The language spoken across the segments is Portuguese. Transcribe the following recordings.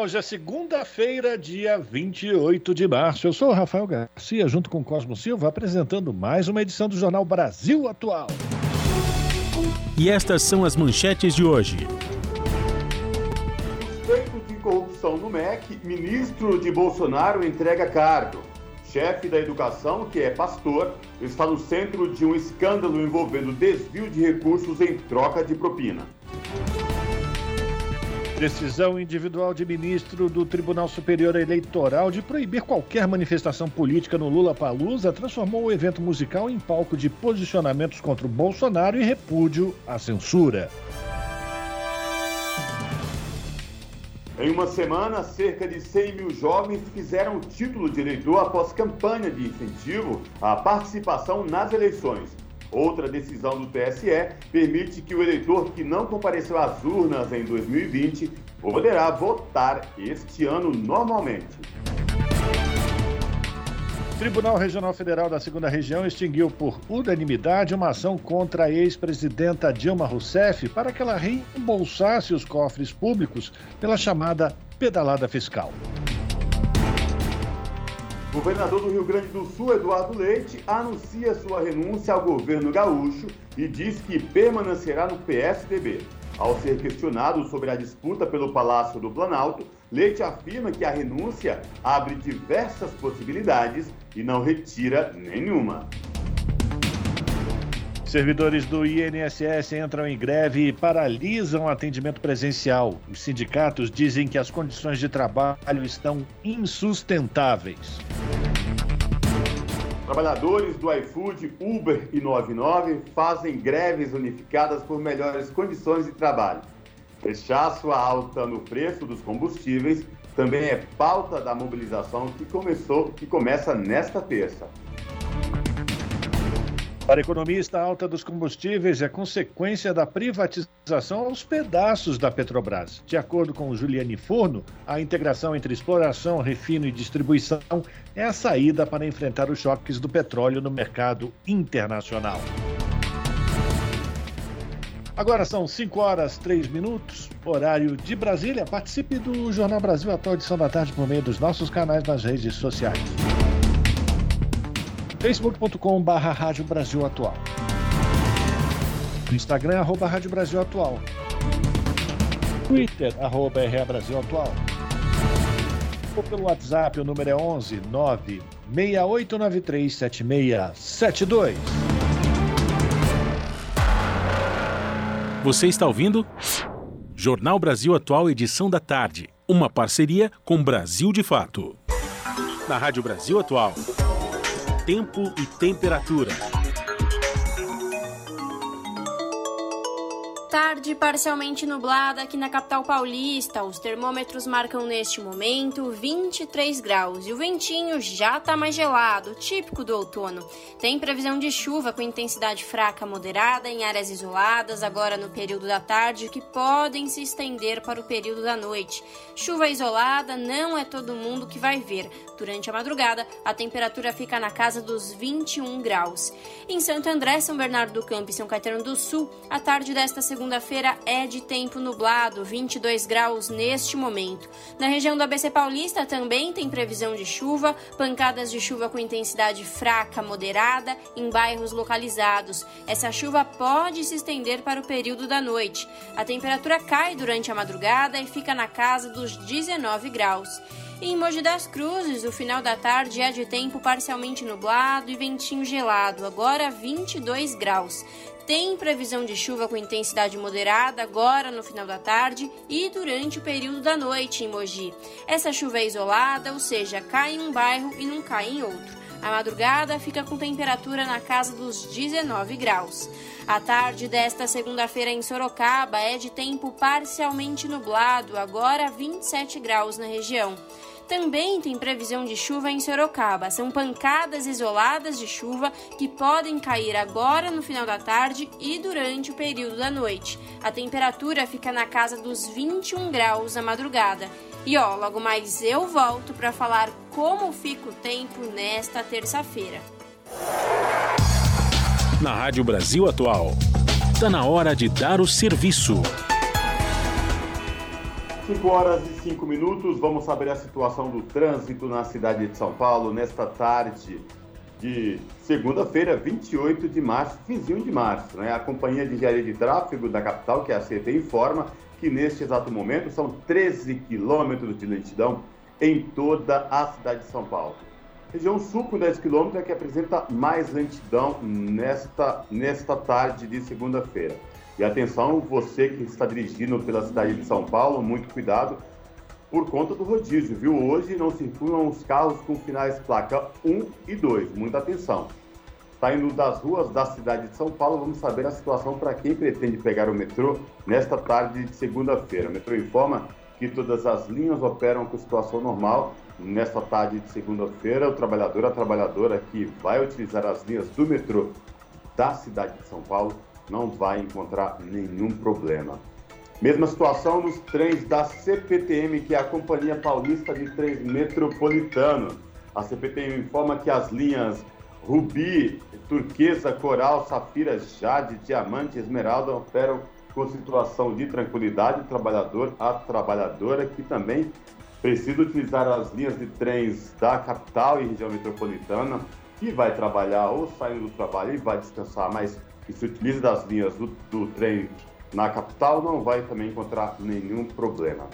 Hoje é segunda-feira, dia 28 de março. Eu sou o Rafael Garcia, junto com Cosmo Silva, apresentando mais uma edição do Jornal Brasil Atual. E estas são as manchetes de hoje. Suspeito de corrupção no MEC, ministro de Bolsonaro entrega cargo. Chefe da educação, que é pastor, está no centro de um escândalo envolvendo desvio de recursos em troca de propina. Decisão individual de ministro do Tribunal Superior Eleitoral de proibir qualquer manifestação política no Lula Palusa transformou o evento musical em palco de posicionamentos contra o Bolsonaro e repúdio à censura. Em uma semana, cerca de 100 mil jovens fizeram o título de eleitor após campanha de incentivo à participação nas eleições. Outra decisão do TSE permite que o eleitor que não compareceu às urnas em 2020 poderá votar este ano normalmente. Tribunal Regional Federal da Segunda Região extinguiu por unanimidade uma ação contra a ex-presidenta Dilma Rousseff para que ela reembolsasse os cofres públicos pela chamada pedalada fiscal. Governador do Rio Grande do Sul, Eduardo Leite, anuncia sua renúncia ao governo gaúcho e diz que permanecerá no PSDB. Ao ser questionado sobre a disputa pelo Palácio do Planalto, Leite afirma que a renúncia abre diversas possibilidades e não retira nenhuma. Servidores do INSS entram em greve e paralisam atendimento presencial. Os sindicatos dizem que as condições de trabalho estão insustentáveis. Trabalhadores do iFood, Uber e 99 fazem greves unificadas por melhores condições de trabalho. Rechaço a alta no preço dos combustíveis também é pauta da mobilização que começou, que começa nesta terça. Para economista, a alta dos combustíveis é consequência da privatização aos pedaços da Petrobras. De acordo com Juliane Forno, a integração entre exploração, refino e distribuição é a saída para enfrentar os choques do petróleo no mercado internacional. Agora são 5 horas 3 minutos, horário de Brasília. Participe do Jornal Brasil Atual edição da tarde por meio dos nossos canais nas redes sociais facebook.com.br Rádio Brasil Atual. Instagram, arroba Rádio Brasil Atual. Twitter, arroba RA Brasil Atual. Ou pelo WhatsApp, o número é 11 9 6893 7672. Você está ouvindo? Jornal Brasil Atual, edição da tarde. Uma parceria com Brasil de Fato. Na Rádio Brasil Atual tempo e temperatura. Tarde parcialmente nublada aqui na capital paulista. Os termômetros marcam neste momento 23 graus e o ventinho já está mais gelado, típico do outono. Tem previsão de chuva com intensidade fraca moderada em áreas isoladas, agora no período da tarde, que podem se estender para o período da noite. Chuva isolada não é todo mundo que vai ver. Durante a madrugada, a temperatura fica na casa dos 21 graus. Em Santo André, São Bernardo do Campo e São Caetano do Sul, a tarde desta segunda-feira é de tempo nublado, 22 graus neste momento. Na região do ABC Paulista também tem previsão de chuva, pancadas de chuva com intensidade fraca, moderada, em bairros localizados. Essa chuva pode se estender para o período da noite. A temperatura cai durante a madrugada e fica na casa dos 19 graus. Em Mogi das Cruzes, o final da tarde é de tempo parcialmente nublado e ventinho gelado, agora 22 graus. Tem previsão de chuva com intensidade moderada agora no final da tarde e durante o período da noite em Mogi. Essa chuva é isolada, ou seja, cai em um bairro e não cai em outro. A madrugada fica com temperatura na casa dos 19 graus. A tarde desta segunda-feira em Sorocaba é de tempo parcialmente nublado, agora 27 graus na região. Também tem previsão de chuva em Sorocaba. São pancadas isoladas de chuva que podem cair agora no final da tarde e durante o período da noite. A temperatura fica na casa dos 21 graus na madrugada. E ó, logo mais eu volto para falar como fica o tempo nesta terça-feira. Na Rádio Brasil Atual, está na hora de dar o serviço. 5 horas e 5 minutos, vamos saber a situação do trânsito na cidade de São Paulo nesta tarde de segunda-feira, 28 de março, vizinho de março. Né? A Companhia de Engenharia de Tráfego da capital, que é a CT, informa que neste exato momento são 13 quilômetros de lentidão em toda a cidade de São Paulo. Região sul com 10 quilômetros é que apresenta mais lentidão nesta, nesta tarde de segunda-feira. E atenção, você que está dirigindo pela cidade de São Paulo, muito cuidado por conta do rodízio, viu? Hoje não circulam os carros com finais placa 1 e 2. Muita atenção. Saindo das ruas da cidade de São Paulo, vamos saber a situação para quem pretende pegar o metrô nesta tarde de segunda-feira. O metrô informa que todas as linhas operam com situação normal nesta tarde de segunda-feira. O trabalhador, a trabalhadora que vai utilizar as linhas do metrô da cidade de São Paulo não vai encontrar nenhum problema. Mesma situação nos trens da CPTM, que é a Companhia Paulista de Trens Metropolitano. A CPTM informa que as linhas Rubi, Turquesa, Coral, Safira, Jade, Diamante e Esmeralda operam com situação de tranquilidade. Trabalhador, a trabalhadora que também precisa utilizar as linhas de trens da capital e região metropolitana, que vai trabalhar ou saindo do trabalho e vai descansar, mas que se utiliza das linhas do, do trem na capital não vai também encontrar nenhum problema.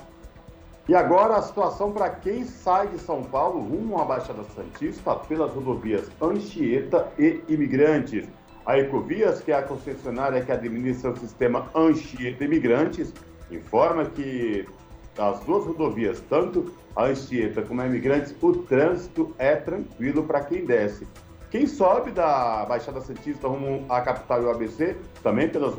E agora a situação para quem sai de São Paulo rumo à Baixada Santista pelas rodovias Anchieta e Imigrantes. A Ecovias, que é a concessionária que administra o sistema Anchieta Imigrantes, informa que as duas rodovias, tanto a Anchieta como a Imigrantes, o trânsito é tranquilo para quem desce. Quem sobe da Baixada Santista rumo à capital e o ABC, também pelas,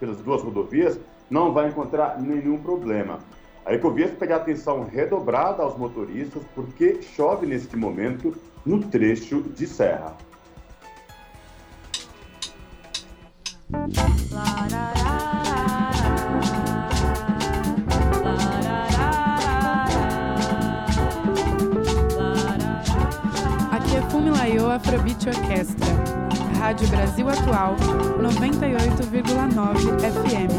pelas duas rodovias, não vai encontrar nenhum problema. A Ecovias pede atenção redobrada aos motoristas porque chove neste momento no trecho de serra. Fumilayo Afrobeat Orquestra. Rádio Brasil Atual, 98,9 FM.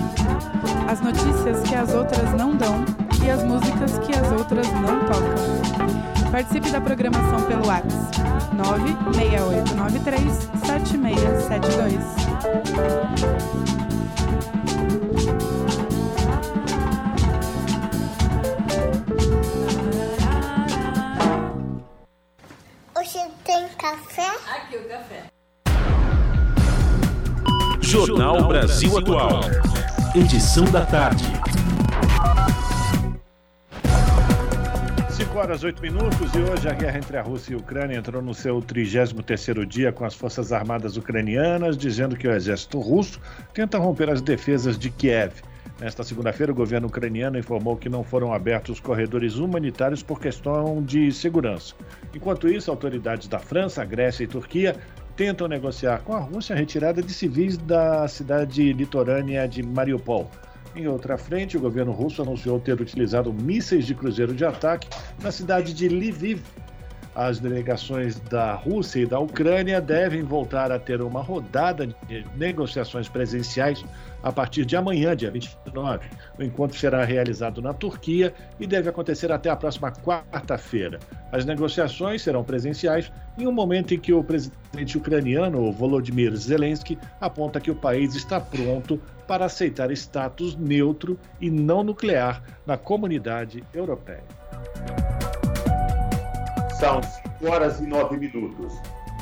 As notícias que as outras não dão e as músicas que as outras não tocam. Participe da programação pelo WhatsApp 96893 7672. Café? Aqui o café. Jornal Brasil Atual. Edição da tarde. 5 horas 8 minutos e hoje a guerra entre a Rússia e a Ucrânia entrou no seu 33º dia com as forças armadas ucranianas dizendo que o exército russo tenta romper as defesas de Kiev. Nesta segunda-feira, o governo ucraniano informou que não foram abertos corredores humanitários por questão de segurança. Enquanto isso, autoridades da França, Grécia e Turquia tentam negociar com a Rússia a retirada de civis da cidade litorânea de Mariupol. Em outra frente, o governo russo anunciou ter utilizado mísseis de cruzeiro de ataque na cidade de Lviv. As delegações da Rússia e da Ucrânia devem voltar a ter uma rodada de negociações presenciais a partir de amanhã, dia 29. O encontro será realizado na Turquia e deve acontecer até a próxima quarta-feira. As negociações serão presenciais em um momento em que o presidente ucraniano Volodymyr Zelensky aponta que o país está pronto para aceitar status neutro e não nuclear na comunidade europeia. São 5 horas e 9 minutos.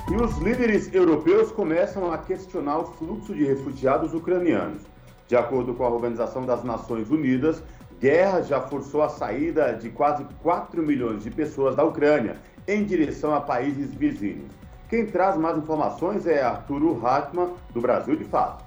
E os líderes europeus começam a questionar o fluxo de refugiados ucranianos. De acordo com a Organização das Nações Unidas, guerra já forçou a saída de quase 4 milhões de pessoas da Ucrânia em direção a países vizinhos. Quem traz mais informações é Arturo Hartmann, do Brasil de Fato.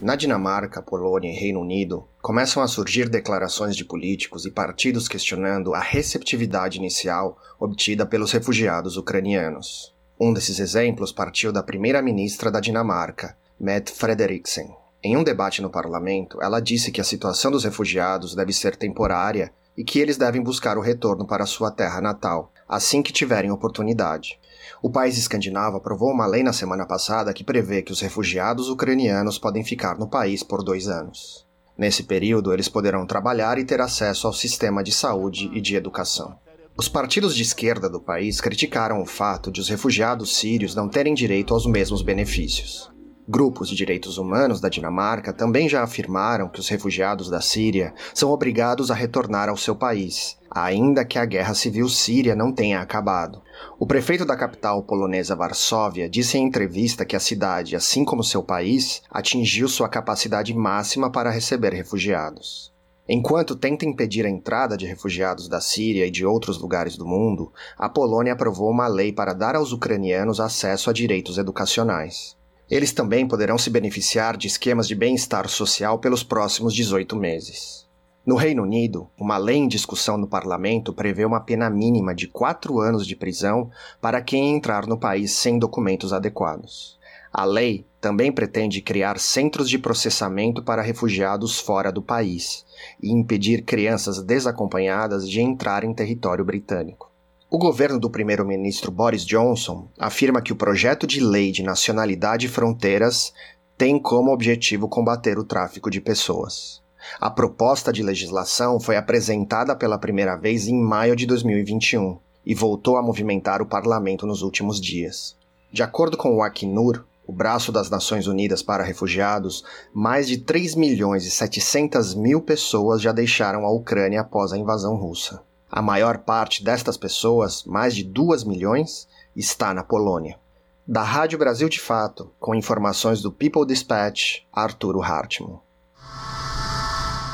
Na Dinamarca, Polônia e Reino Unido, começam a surgir declarações de políticos e partidos questionando a receptividade inicial obtida pelos refugiados ucranianos. Um desses exemplos partiu da primeira-ministra da Dinamarca, Mette Frederiksen. Em um debate no parlamento, ela disse que a situação dos refugiados deve ser temporária e que eles devem buscar o retorno para sua terra natal, assim que tiverem oportunidade. O país escandinavo aprovou uma lei na semana passada que prevê que os refugiados ucranianos podem ficar no país por dois anos. Nesse período, eles poderão trabalhar e ter acesso ao sistema de saúde e de educação. Os partidos de esquerda do país criticaram o fato de os refugiados sírios não terem direito aos mesmos benefícios. Grupos de direitos humanos da Dinamarca também já afirmaram que os refugiados da Síria são obrigados a retornar ao seu país, ainda que a guerra civil síria não tenha acabado. O prefeito da capital polonesa Varsóvia disse em entrevista que a cidade, assim como seu país, atingiu sua capacidade máxima para receber refugiados. Enquanto tenta impedir a entrada de refugiados da Síria e de outros lugares do mundo, a Polônia aprovou uma lei para dar aos ucranianos acesso a direitos educacionais. Eles também poderão se beneficiar de esquemas de bem-estar social pelos próximos 18 meses. No Reino Unido, uma lei em discussão no parlamento prevê uma pena mínima de quatro anos de prisão para quem entrar no país sem documentos adequados. A lei também pretende criar centros de processamento para refugiados fora do país e impedir crianças desacompanhadas de entrar em território britânico. O governo do primeiro-ministro Boris Johnson afirma que o projeto de lei de nacionalidade e fronteiras tem como objetivo combater o tráfico de pessoas. A proposta de legislação foi apresentada pela primeira vez em maio de 2021 e voltou a movimentar o parlamento nos últimos dias. De acordo com o Acnur, o braço das Nações Unidas para Refugiados, mais de 3 milhões e 700 mil pessoas já deixaram a Ucrânia após a invasão russa. A maior parte destas pessoas, mais de 2 milhões, está na Polônia. Da Rádio Brasil de Fato, com informações do People Dispatch, Arturo Hartmann.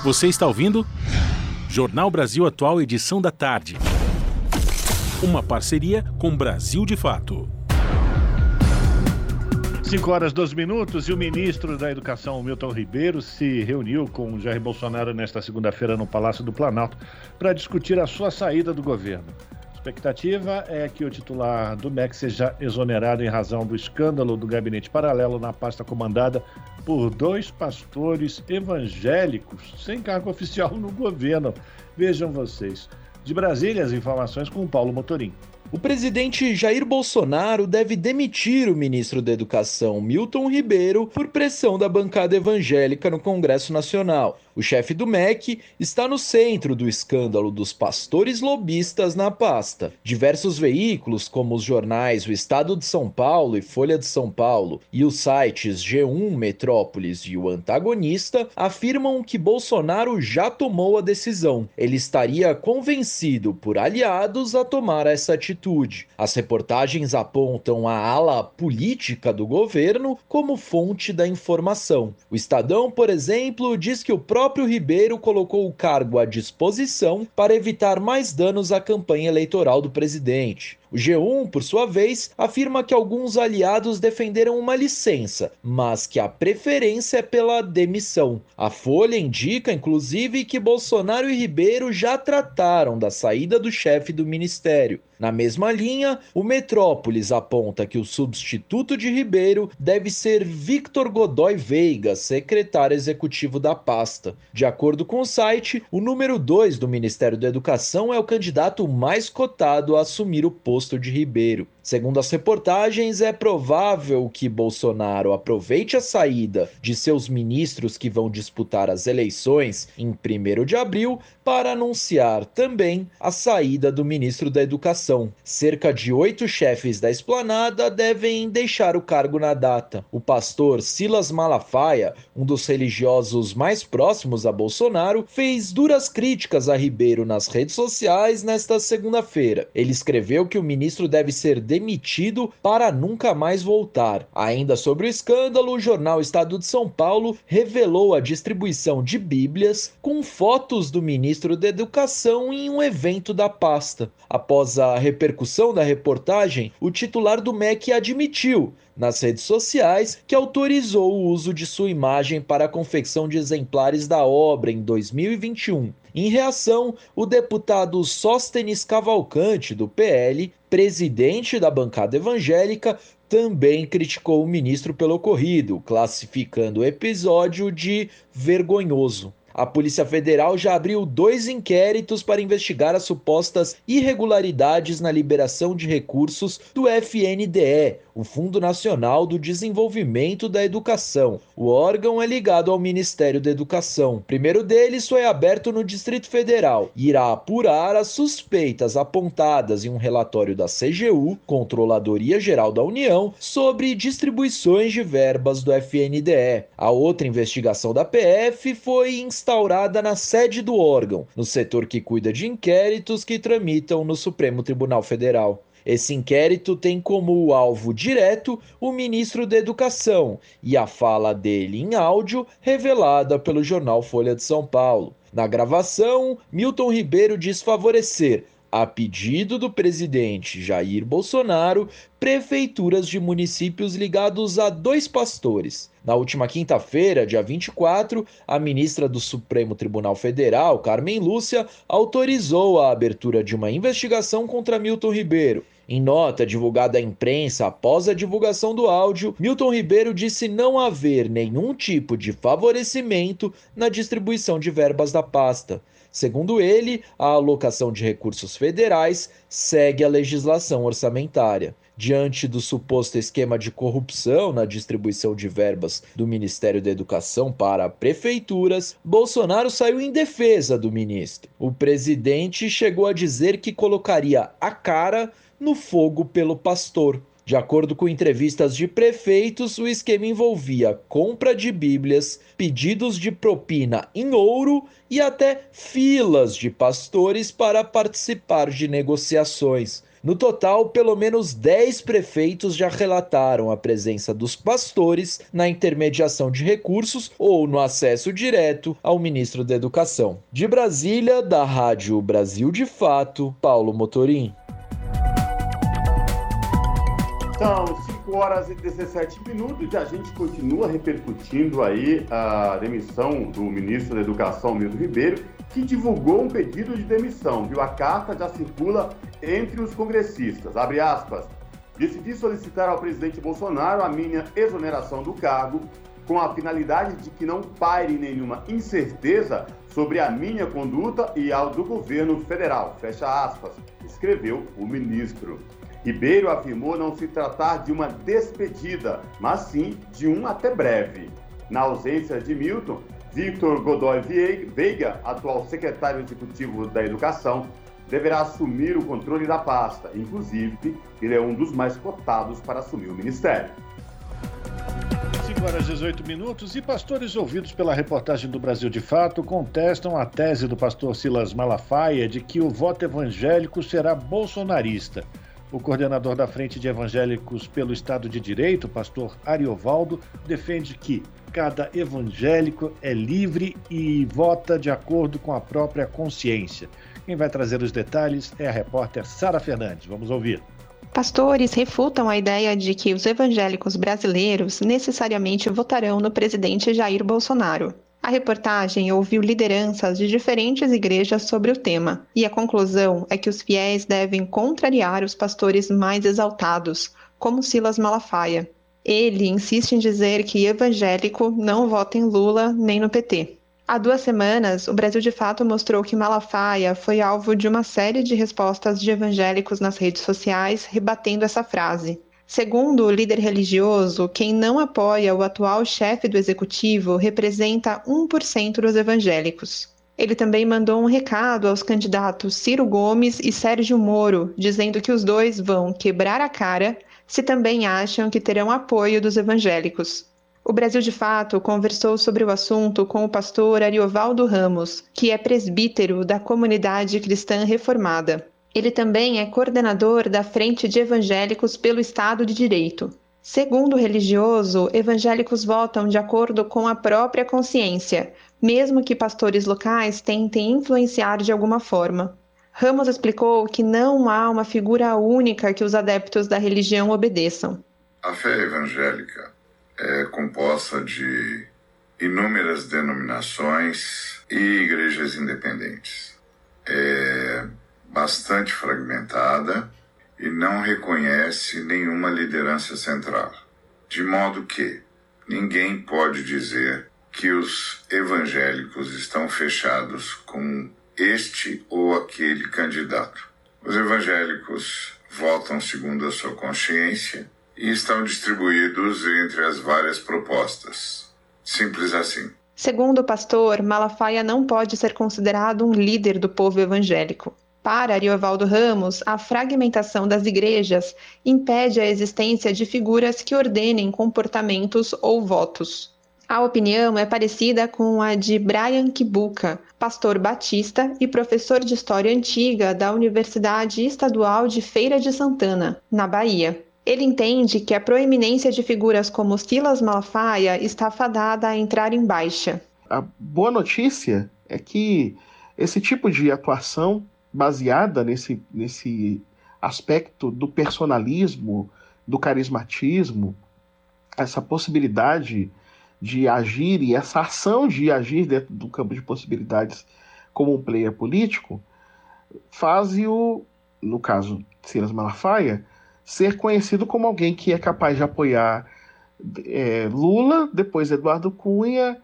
Você está ouvindo? Jornal Brasil Atual, edição da tarde. Uma parceria com Brasil de Fato. 5 horas 12 minutos e o ministro da Educação, Milton Ribeiro, se reuniu com Jair Bolsonaro nesta segunda-feira no Palácio do Planalto para discutir a sua saída do governo. A expectativa é que o titular do MEC seja exonerado em razão do escândalo do gabinete paralelo na pasta comandada por dois pastores evangélicos sem cargo oficial no governo. Vejam vocês. De Brasília, as informações com o Paulo Motorim. O presidente Jair Bolsonaro deve demitir o ministro da Educação, Milton Ribeiro, por pressão da bancada evangélica no Congresso Nacional. O chefe do MEC está no centro do escândalo dos pastores lobistas na pasta. Diversos veículos, como os jornais O Estado de São Paulo e Folha de São Paulo e os sites G1, Metrópolis e o Antagonista, afirmam que Bolsonaro já tomou a decisão. Ele estaria convencido por aliados a tomar essa atitude. As reportagens apontam a ala política do governo como fonte da informação. O Estadão, por exemplo, diz que o próprio próprio Ribeiro colocou o cargo à disposição para evitar mais danos à campanha eleitoral do presidente. O G1, por sua vez, afirma que alguns aliados defenderam uma licença, mas que a preferência é pela demissão. A Folha indica, inclusive, que Bolsonaro e Ribeiro já trataram da saída do chefe do ministério. Na mesma linha, o Metrópolis aponta que o substituto de Ribeiro deve ser Victor Godoy Veiga, secretário executivo da pasta. De acordo com o site, o número 2 do Ministério da Educação é o candidato mais cotado a assumir o posto posto de Ribeiro. Segundo as reportagens, é provável que Bolsonaro aproveite a saída de seus ministros que vão disputar as eleições em 1 de abril para anunciar também a saída do ministro da Educação. Cerca de oito chefes da esplanada devem deixar o cargo na data. O pastor Silas Malafaia, um dos religiosos mais próximos a Bolsonaro, fez duras críticas a Ribeiro nas redes sociais nesta segunda-feira. Ele escreveu que o ministro deve ser demitido para nunca mais voltar. Ainda sobre o escândalo, o jornal Estado de São Paulo revelou a distribuição de Bíblias com fotos do ministro da Educação em um evento da pasta. Após a repercussão da reportagem, o titular do MEC admitiu nas redes sociais que autorizou o uso de sua imagem para a confecção de exemplares da obra em 2021. Em reação, o deputado Sóstenes Cavalcante, do PL, presidente da bancada evangélica, também criticou o ministro pelo ocorrido, classificando o episódio de vergonhoso. A Polícia Federal já abriu dois inquéritos para investigar as supostas irregularidades na liberação de recursos do FNDE, o Fundo Nacional do Desenvolvimento da Educação. O órgão é ligado ao Ministério da Educação. O primeiro deles foi aberto no Distrito Federal e irá apurar as suspeitas apontadas em um relatório da CGU, Controladoria Geral da União, sobre distribuições de verbas do FNDE. A outra investigação da PF foi instaurada na sede do órgão, no setor que cuida de inquéritos que tramitam no Supremo Tribunal Federal. Esse inquérito tem como alvo direto o ministro da Educação e a fala dele em áudio revelada pelo jornal Folha de São Paulo. Na gravação, Milton Ribeiro diz favorecer, a pedido do presidente Jair Bolsonaro, prefeituras de municípios ligados a dois pastores. Na última quinta-feira, dia 24, a ministra do Supremo Tribunal Federal, Carmen Lúcia, autorizou a abertura de uma investigação contra Milton Ribeiro. Em nota divulgada à imprensa após a divulgação do áudio, Milton Ribeiro disse não haver nenhum tipo de favorecimento na distribuição de verbas da pasta. Segundo ele, a alocação de recursos federais segue a legislação orçamentária. Diante do suposto esquema de corrupção na distribuição de verbas do Ministério da Educação para prefeituras, Bolsonaro saiu em defesa do ministro. O presidente chegou a dizer que colocaria a cara no fogo pelo pastor. De acordo com entrevistas de prefeitos, o esquema envolvia compra de Bíblias, pedidos de propina em ouro e até filas de pastores para participar de negociações. No total, pelo menos 10 prefeitos já relataram a presença dos pastores na intermediação de recursos ou no acesso direto ao ministro da Educação. De Brasília, da Rádio Brasil de Fato, Paulo Motorim. São 5 horas e 17 minutos e a gente continua repercutindo aí a demissão do ministro da Educação, Milton Ribeiro, que divulgou um pedido de demissão, viu? A carta já circula entre os congressistas. Abre aspas. Decidi solicitar ao presidente Bolsonaro a minha exoneração do cargo com a finalidade de que não paire nenhuma incerteza sobre a minha conduta e ao do governo federal. Fecha aspas, escreveu o ministro. Ribeiro afirmou não se tratar de uma despedida, mas sim de um até breve. Na ausência de Milton, Victor Godoy Veiga, atual secretário executivo da Educação, deverá assumir o controle da pasta. Inclusive, ele é um dos mais cotados para assumir o ministério. 5 horas e 18 minutos e pastores ouvidos pela reportagem do Brasil de Fato contestam a tese do pastor Silas Malafaia de que o voto evangélico será bolsonarista. O coordenador da Frente de Evangélicos pelo Estado de Direito, pastor Ariovaldo, defende que cada evangélico é livre e vota de acordo com a própria consciência. Quem vai trazer os detalhes é a repórter Sara Fernandes. Vamos ouvir. Pastores refutam a ideia de que os evangélicos brasileiros necessariamente votarão no presidente Jair Bolsonaro. A reportagem ouviu lideranças de diferentes igrejas sobre o tema, e a conclusão é que os fiéis devem contrariar os pastores mais exaltados, como Silas Malafaia. Ele insiste em dizer que evangélico não vota em Lula nem no PT. Há duas semanas, o Brasil de Fato mostrou que Malafaia foi alvo de uma série de respostas de evangélicos nas redes sociais rebatendo essa frase. Segundo o líder religioso, quem não apoia o atual chefe do executivo representa 1% dos evangélicos. Ele também mandou um recado aos candidatos Ciro Gomes e Sérgio Moro, dizendo que os dois vão quebrar a cara se também acham que terão apoio dos evangélicos. O Brasil de Fato conversou sobre o assunto com o pastor Ariovaldo Ramos, que é presbítero da comunidade cristã reformada. Ele também é coordenador da Frente de Evangélicos pelo Estado de Direito. Segundo o religioso, evangélicos votam de acordo com a própria consciência, mesmo que pastores locais tentem influenciar de alguma forma. Ramos explicou que não há uma figura única que os adeptos da religião obedeçam. A fé evangélica é composta de inúmeras denominações e igrejas independentes. É bastante fragmentada e não reconhece nenhuma liderança central. De modo que ninguém pode dizer que os evangélicos estão fechados com este ou aquele candidato. Os evangélicos votam segundo a sua consciência e estão distribuídos entre as várias propostas. Simples assim. Segundo o pastor, Malafaia não pode ser considerado um líder do povo evangélico. Para Ariovaldo Ramos, a fragmentação das igrejas impede a existência de figuras que ordenem comportamentos ou votos. A opinião é parecida com a de Brian Kibuka, pastor batista e professor de História Antiga da Universidade Estadual de Feira de Santana, na Bahia. Ele entende que a proeminência de figuras como Silas Malafaia está fadada a entrar em baixa. A boa notícia é que esse tipo de atuação baseada nesse, nesse aspecto do personalismo, do carismatismo, essa possibilidade de agir e essa ação de agir dentro do campo de possibilidades como um player político, faz-o, no caso Silas Malafaia, ser conhecido como alguém que é capaz de apoiar é, Lula, depois Eduardo Cunha,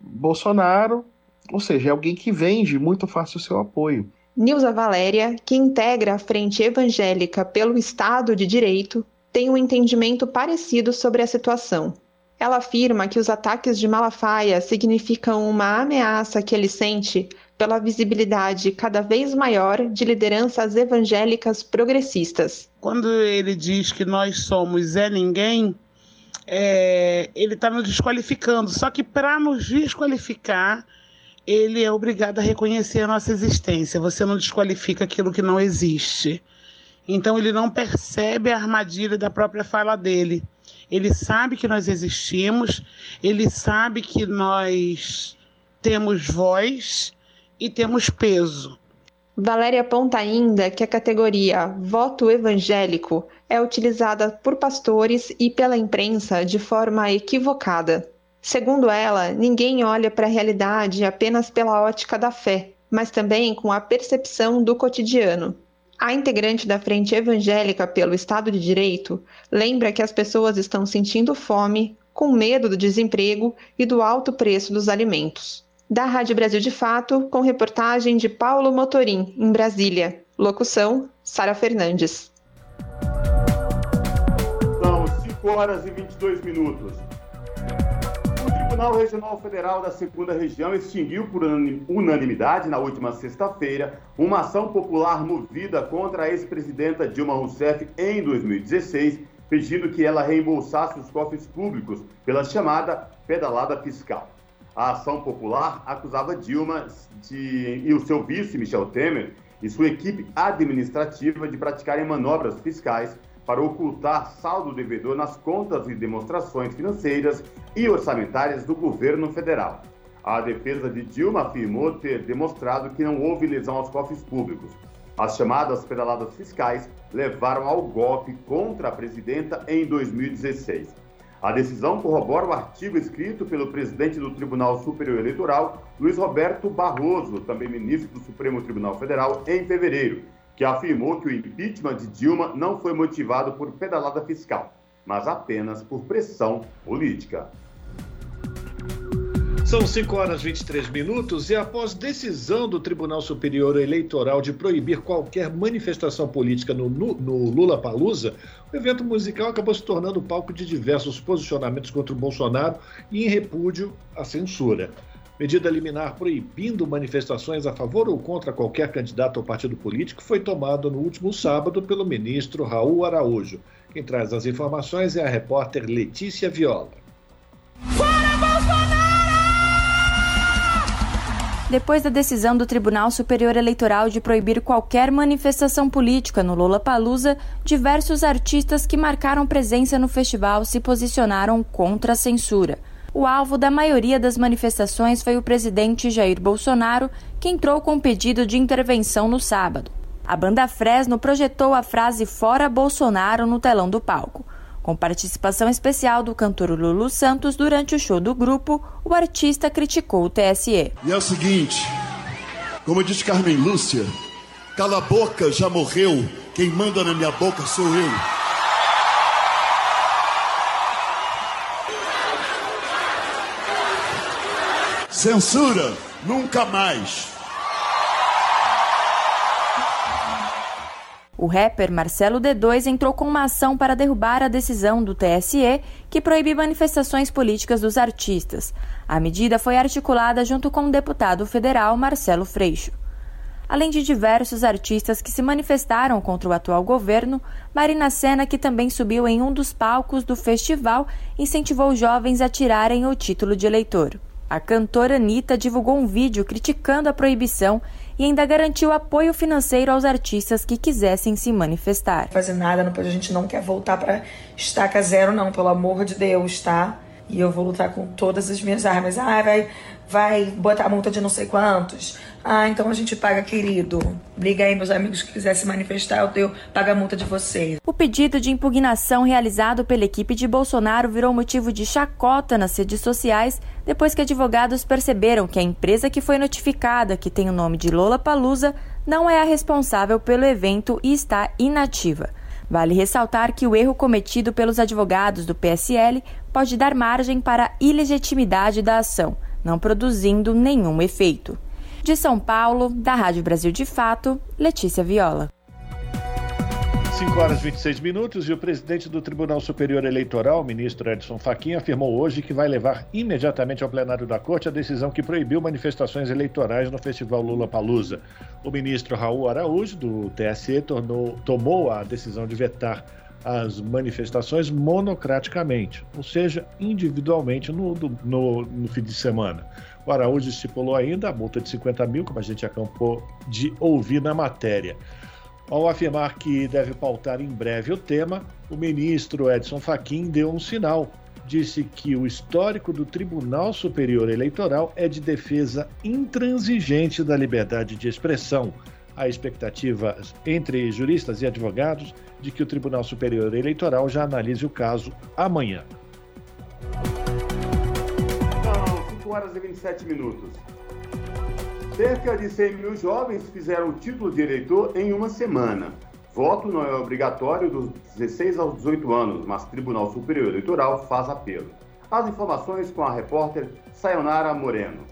Bolsonaro, ou seja, é alguém que vende muito fácil o seu apoio. Nilza Valéria, que integra a Frente Evangélica pelo Estado de Direito, tem um entendimento parecido sobre a situação. Ela afirma que os ataques de Malafaia significam uma ameaça que ele sente pela visibilidade cada vez maior de lideranças evangélicas progressistas. Quando ele diz que nós somos é ninguém, é, ele está nos desqualificando. Só que para nos desqualificar, ele é obrigado a reconhecer a nossa existência. Você não desqualifica aquilo que não existe. Então ele não percebe a armadilha da própria fala dele. Ele sabe que nós existimos, ele sabe que nós temos voz e temos peso. Valéria aponta ainda que a categoria voto evangélico é utilizada por pastores e pela imprensa de forma equivocada. Segundo ela, ninguém olha para a realidade apenas pela ótica da fé, mas também com a percepção do cotidiano. A integrante da Frente Evangélica pelo Estado de Direito lembra que as pessoas estão sentindo fome, com medo do desemprego e do alto preço dos alimentos da Rádio Brasil de Fato, com reportagem de Paulo Motorim, em Brasília. Locução: Sara Fernandes. São 5 horas e 22 minutos. Tribunal Regional Federal da Segunda Região extinguiu por unanimidade, na última sexta-feira, uma ação popular movida contra a ex-presidenta Dilma Rousseff em 2016, pedindo que ela reembolsasse os cofres públicos pela chamada pedalada fiscal. A ação popular acusava Dilma de, e o seu vice, Michel Temer, e sua equipe administrativa de praticarem manobras fiscais para ocultar saldo devedor nas contas e demonstrações financeiras e orçamentárias do governo federal. A defesa de Dilma afirmou ter demonstrado que não houve lesão aos cofres públicos. As chamadas pedaladas fiscais levaram ao golpe contra a presidenta em 2016. A decisão corrobora o artigo escrito pelo presidente do Tribunal Superior Eleitoral, Luiz Roberto Barroso, também ministro do Supremo Tribunal Federal, em fevereiro, que afirmou que o impeachment de Dilma não foi motivado por pedalada fiscal, mas apenas por pressão política. São 5 horas e 23 minutos e após decisão do Tribunal Superior Eleitoral de proibir qualquer manifestação política no, no Lula Palusa, o evento musical acabou se tornando palco de diversos posicionamentos contra o Bolsonaro e em repúdio à censura. Medida liminar proibindo manifestações a favor ou contra qualquer candidato ou partido político foi tomada no último sábado pelo ministro Raul Araújo. Quem traz as informações é a repórter Letícia Viola. Depois da decisão do Tribunal Superior Eleitoral de proibir qualquer manifestação política no Lola Palusa, diversos artistas que marcaram presença no festival se posicionaram contra a censura. O alvo da maioria das manifestações foi o presidente Jair Bolsonaro, que entrou com um pedido de intervenção no sábado. A banda Fresno projetou a frase Fora Bolsonaro no telão do palco. Com participação especial do cantor Lulu Santos durante o show do grupo, o artista criticou o TSE. E é o seguinte, como diz Carmen Lúcia, cala a boca, já morreu, quem manda na minha boca sou eu. Censura, nunca mais. O rapper Marcelo D2 entrou com uma ação para derrubar a decisão do TSE que proíbe manifestações políticas dos artistas. A medida foi articulada junto com o deputado federal Marcelo Freixo. Além de diversos artistas que se manifestaram contra o atual governo, Marina Senna, que também subiu em um dos palcos do festival, incentivou jovens a tirarem o título de eleitor. A cantora Anitta divulgou um vídeo criticando a proibição e ainda garantiu apoio financeiro aos artistas que quisessem se manifestar. Fazer nada, depois a gente não quer voltar para estaca zero, não, pelo amor de Deus, tá? E eu vou lutar com todas as minhas armas. Ah, vai, vai botar multa de não sei quantos. Ah, então a gente paga, querido. Liga aí, meus amigos que quiser se manifestar, eu tenho, paga a multa de vocês. O pedido de impugnação realizado pela equipe de Bolsonaro virou motivo de chacota nas redes sociais depois que advogados perceberam que a empresa que foi notificada, que tem o nome de Lola Palusa, não é a responsável pelo evento e está inativa. Vale ressaltar que o erro cometido pelos advogados do PSL pode dar margem para a ilegitimidade da ação, não produzindo nenhum efeito. De São Paulo, da Rádio Brasil de Fato, Letícia Viola. 5 horas e 26 minutos e o presidente do Tribunal Superior Eleitoral, ministro Edson Fachin, afirmou hoje que vai levar imediatamente ao plenário da Corte a decisão que proibiu manifestações eleitorais no Festival Lula Palusa. O ministro Raul Araújo, do TSE, tornou, tomou a decisão de vetar as manifestações monocraticamente, ou seja, individualmente no, no, no fim de semana. O Araújo estipulou ainda a multa de 50 mil, como a gente acampou de ouvir na matéria. Ao afirmar que deve pautar em breve o tema, o ministro Edson Fachin deu um sinal. Disse que o histórico do Tribunal Superior Eleitoral é de defesa intransigente da liberdade de expressão. Há expectativas entre juristas e advogados de que o Tribunal Superior Eleitoral já analise o caso amanhã. São 5 horas e 27 minutos. Cerca de 100 mil jovens fizeram o título de eleitor em uma semana. Voto não é obrigatório dos 16 aos 18 anos, mas Tribunal Superior Eleitoral faz apelo. As informações com a repórter Sayonara Moreno.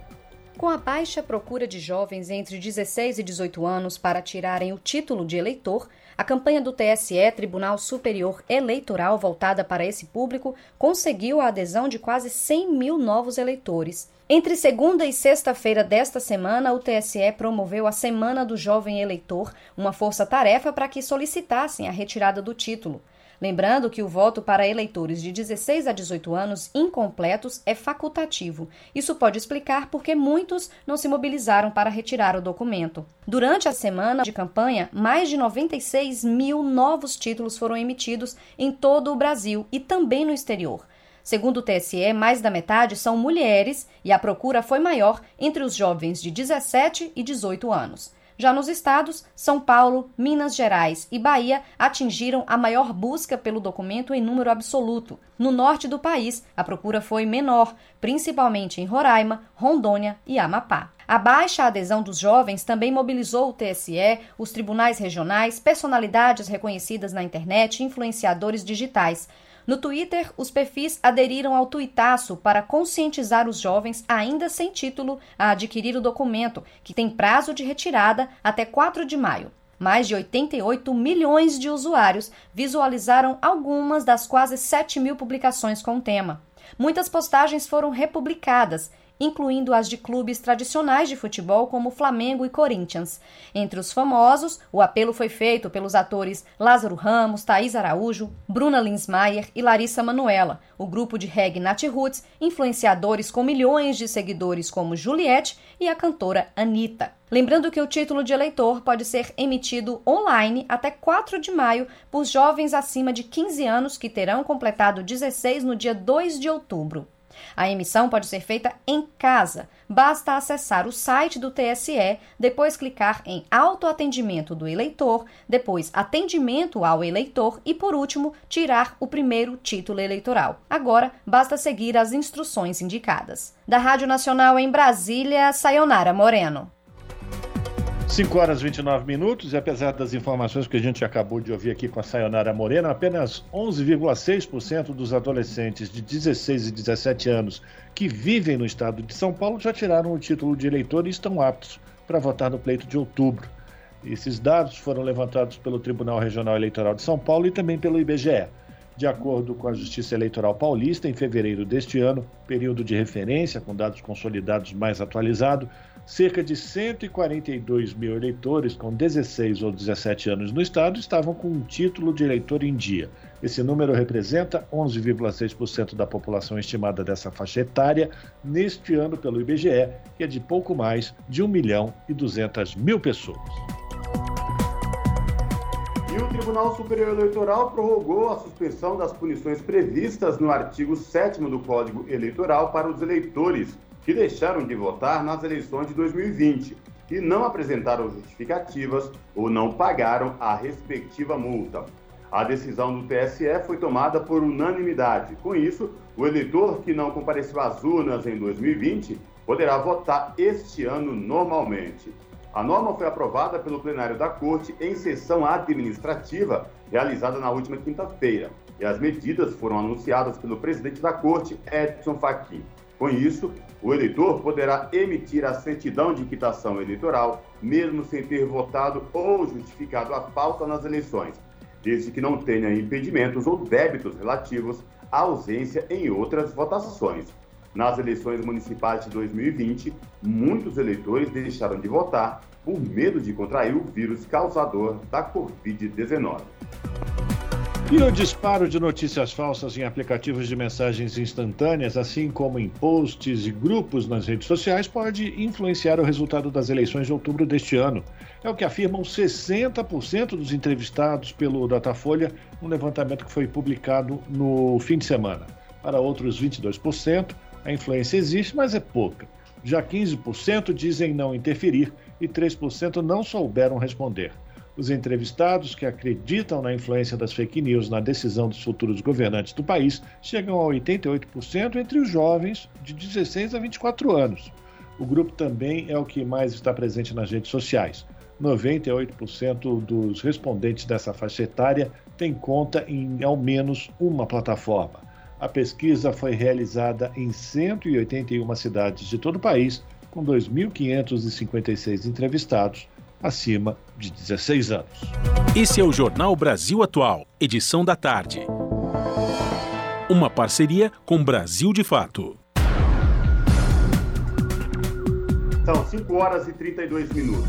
Com a baixa procura de jovens entre 16 e 18 anos para tirarem o título de eleitor, a campanha do TSE, Tribunal Superior Eleitoral, voltada para esse público, conseguiu a adesão de quase 100 mil novos eleitores. Entre segunda e sexta-feira desta semana, o TSE promoveu a Semana do Jovem Eleitor, uma força-tarefa para que solicitassem a retirada do título. Lembrando que o voto para eleitores de 16 a 18 anos incompletos é facultativo. Isso pode explicar por que muitos não se mobilizaram para retirar o documento. Durante a semana de campanha, mais de 96 mil novos títulos foram emitidos em todo o Brasil e também no exterior. Segundo o TSE, mais da metade são mulheres e a procura foi maior entre os jovens de 17 e 18 anos. Já nos estados, São Paulo, Minas Gerais e Bahia atingiram a maior busca pelo documento em número absoluto. No norte do país, a procura foi menor, principalmente em Roraima, Rondônia e Amapá. A baixa adesão dos jovens também mobilizou o TSE, os tribunais regionais, personalidades reconhecidas na internet e influenciadores digitais. No Twitter, os perfis aderiram ao tuitaço para conscientizar os jovens ainda sem título a adquirir o documento, que tem prazo de retirada até 4 de maio. Mais de 88 milhões de usuários visualizaram algumas das quase 7 mil publicações com o tema. Muitas postagens foram republicadas incluindo as de clubes tradicionais de futebol como Flamengo e Corinthians. Entre os famosos, o apelo foi feito pelos atores Lázaro Ramos, Thaís Araújo, Bruna Linsmaier e Larissa Manuela, o grupo de reggae Nat Roots, influenciadores com milhões de seguidores como Juliette e a cantora Anitta. Lembrando que o título de eleitor pode ser emitido online até 4 de maio por jovens acima de 15 anos que terão completado 16 no dia 2 de outubro. A emissão pode ser feita em casa. Basta acessar o site do TSE, depois clicar em autoatendimento do eleitor, depois atendimento ao eleitor e, por último, tirar o primeiro título eleitoral. Agora, basta seguir as instruções indicadas. Da Rádio Nacional em Brasília, Sayonara Moreno. 5 horas e 29 minutos, e apesar das informações que a gente acabou de ouvir aqui com a Sayonara Morena, apenas 11,6% dos adolescentes de 16 e 17 anos que vivem no estado de São Paulo já tiraram o título de eleitor e estão aptos para votar no pleito de outubro. Esses dados foram levantados pelo Tribunal Regional Eleitoral de São Paulo e também pelo IBGE. De acordo com a Justiça Eleitoral Paulista, em fevereiro deste ano, período de referência com dados consolidados mais atualizado, cerca de 142 mil eleitores com 16 ou 17 anos no estado estavam com um título de eleitor em dia. Esse número representa 11,6% da população estimada dessa faixa etária neste ano pelo IBGE, que é de pouco mais de 1 milhão e 200 mil pessoas. E o Tribunal Superior Eleitoral prorrogou a suspensão das punições previstas no artigo 7 do Código Eleitoral para os eleitores que deixaram de votar nas eleições de 2020 e não apresentaram justificativas ou não pagaram a respectiva multa. A decisão do TSE foi tomada por unanimidade. Com isso, o eleitor que não compareceu às urnas em 2020 poderá votar este ano normalmente. A norma foi aprovada pelo plenário da Corte em sessão administrativa realizada na última quinta-feira e as medidas foram anunciadas pelo presidente da Corte, Edson Fachin. Com isso, o eleitor poderá emitir a certidão de quitação eleitoral, mesmo sem ter votado ou justificado a falta nas eleições, desde que não tenha impedimentos ou débitos relativos à ausência em outras votações. Nas eleições municipais de 2020, muitos eleitores deixaram de votar por medo de contrair o vírus causador da Covid-19. E o disparo de notícias falsas em aplicativos de mensagens instantâneas, assim como em posts e grupos nas redes sociais, pode influenciar o resultado das eleições de outubro deste ano. É o que afirmam 60% dos entrevistados pelo Datafolha, um levantamento que foi publicado no fim de semana. Para outros 22%, a influência existe, mas é pouca. Já 15% dizem não interferir e 3% não souberam responder. Os entrevistados que acreditam na influência das fake news na decisão dos futuros governantes do país chegam a 88% entre os jovens de 16 a 24 anos. O grupo também é o que mais está presente nas redes sociais. 98% dos respondentes dessa faixa etária têm conta em ao menos uma plataforma. A pesquisa foi realizada em 181 cidades de todo o país, com 2.556 entrevistados acima de 16 anos. Esse é o Jornal Brasil Atual, edição da tarde. Uma parceria com Brasil de Fato. São 5 horas e 32 minutos.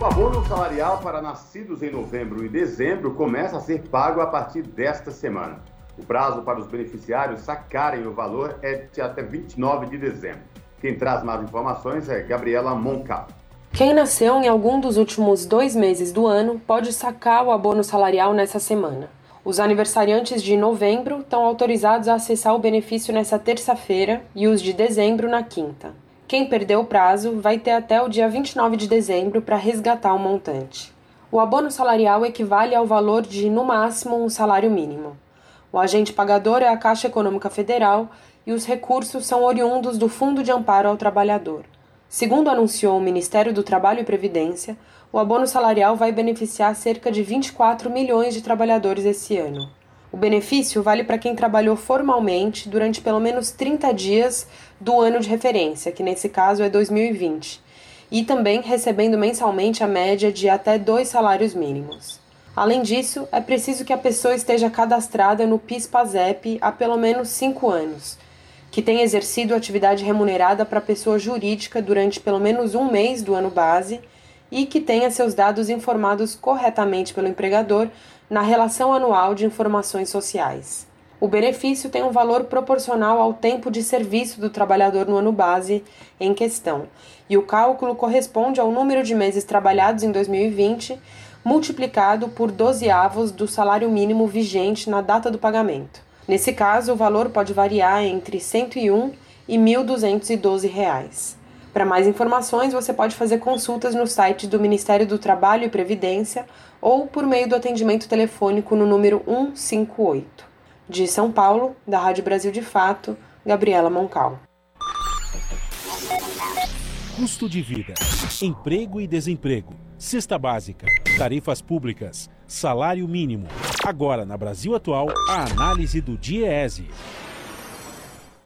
O abono salarial para nascidos em novembro e dezembro começa a ser pago a partir desta semana. O prazo para os beneficiários sacarem o valor é de até 29 de dezembro. Quem traz mais informações é Gabriela Moncal. Quem nasceu em algum dos últimos dois meses do ano pode sacar o abono salarial nessa semana. Os aniversariantes de novembro estão autorizados a acessar o benefício nessa terça-feira e os de dezembro na quinta. Quem perdeu o prazo vai ter até o dia 29 de dezembro para resgatar o montante. O abono salarial equivale ao valor de, no máximo, um salário mínimo. O agente pagador é a Caixa Econômica Federal e os recursos são oriundos do Fundo de Amparo ao Trabalhador. Segundo anunciou o Ministério do Trabalho e Previdência, o abono salarial vai beneficiar cerca de 24 milhões de trabalhadores esse ano. O benefício vale para quem trabalhou formalmente durante pelo menos 30 dias do ano de referência, que nesse caso é 2020, e também recebendo mensalmente a média de até dois salários mínimos. Além disso, é preciso que a pessoa esteja cadastrada no PIS-PASEP há pelo menos cinco anos que tem exercido atividade remunerada para pessoa jurídica durante pelo menos um mês do ano base e que tenha seus dados informados corretamente pelo empregador na relação anual de informações sociais. O benefício tem um valor proporcional ao tempo de serviço do trabalhador no ano base em questão, e o cálculo corresponde ao número de meses trabalhados em 2020 multiplicado por 12 avos do salário mínimo vigente na data do pagamento. Nesse caso, o valor pode variar entre R$ 101 e 1.212 reais. Para mais informações, você pode fazer consultas no site do Ministério do Trabalho e Previdência ou por meio do atendimento telefônico no número 158. De São Paulo, da Rádio Brasil de Fato, Gabriela Moncal. Custo de vida, emprego e desemprego, cesta básica, tarifas públicas, salário mínimo. Agora, na Brasil Atual, a análise do DIEESE.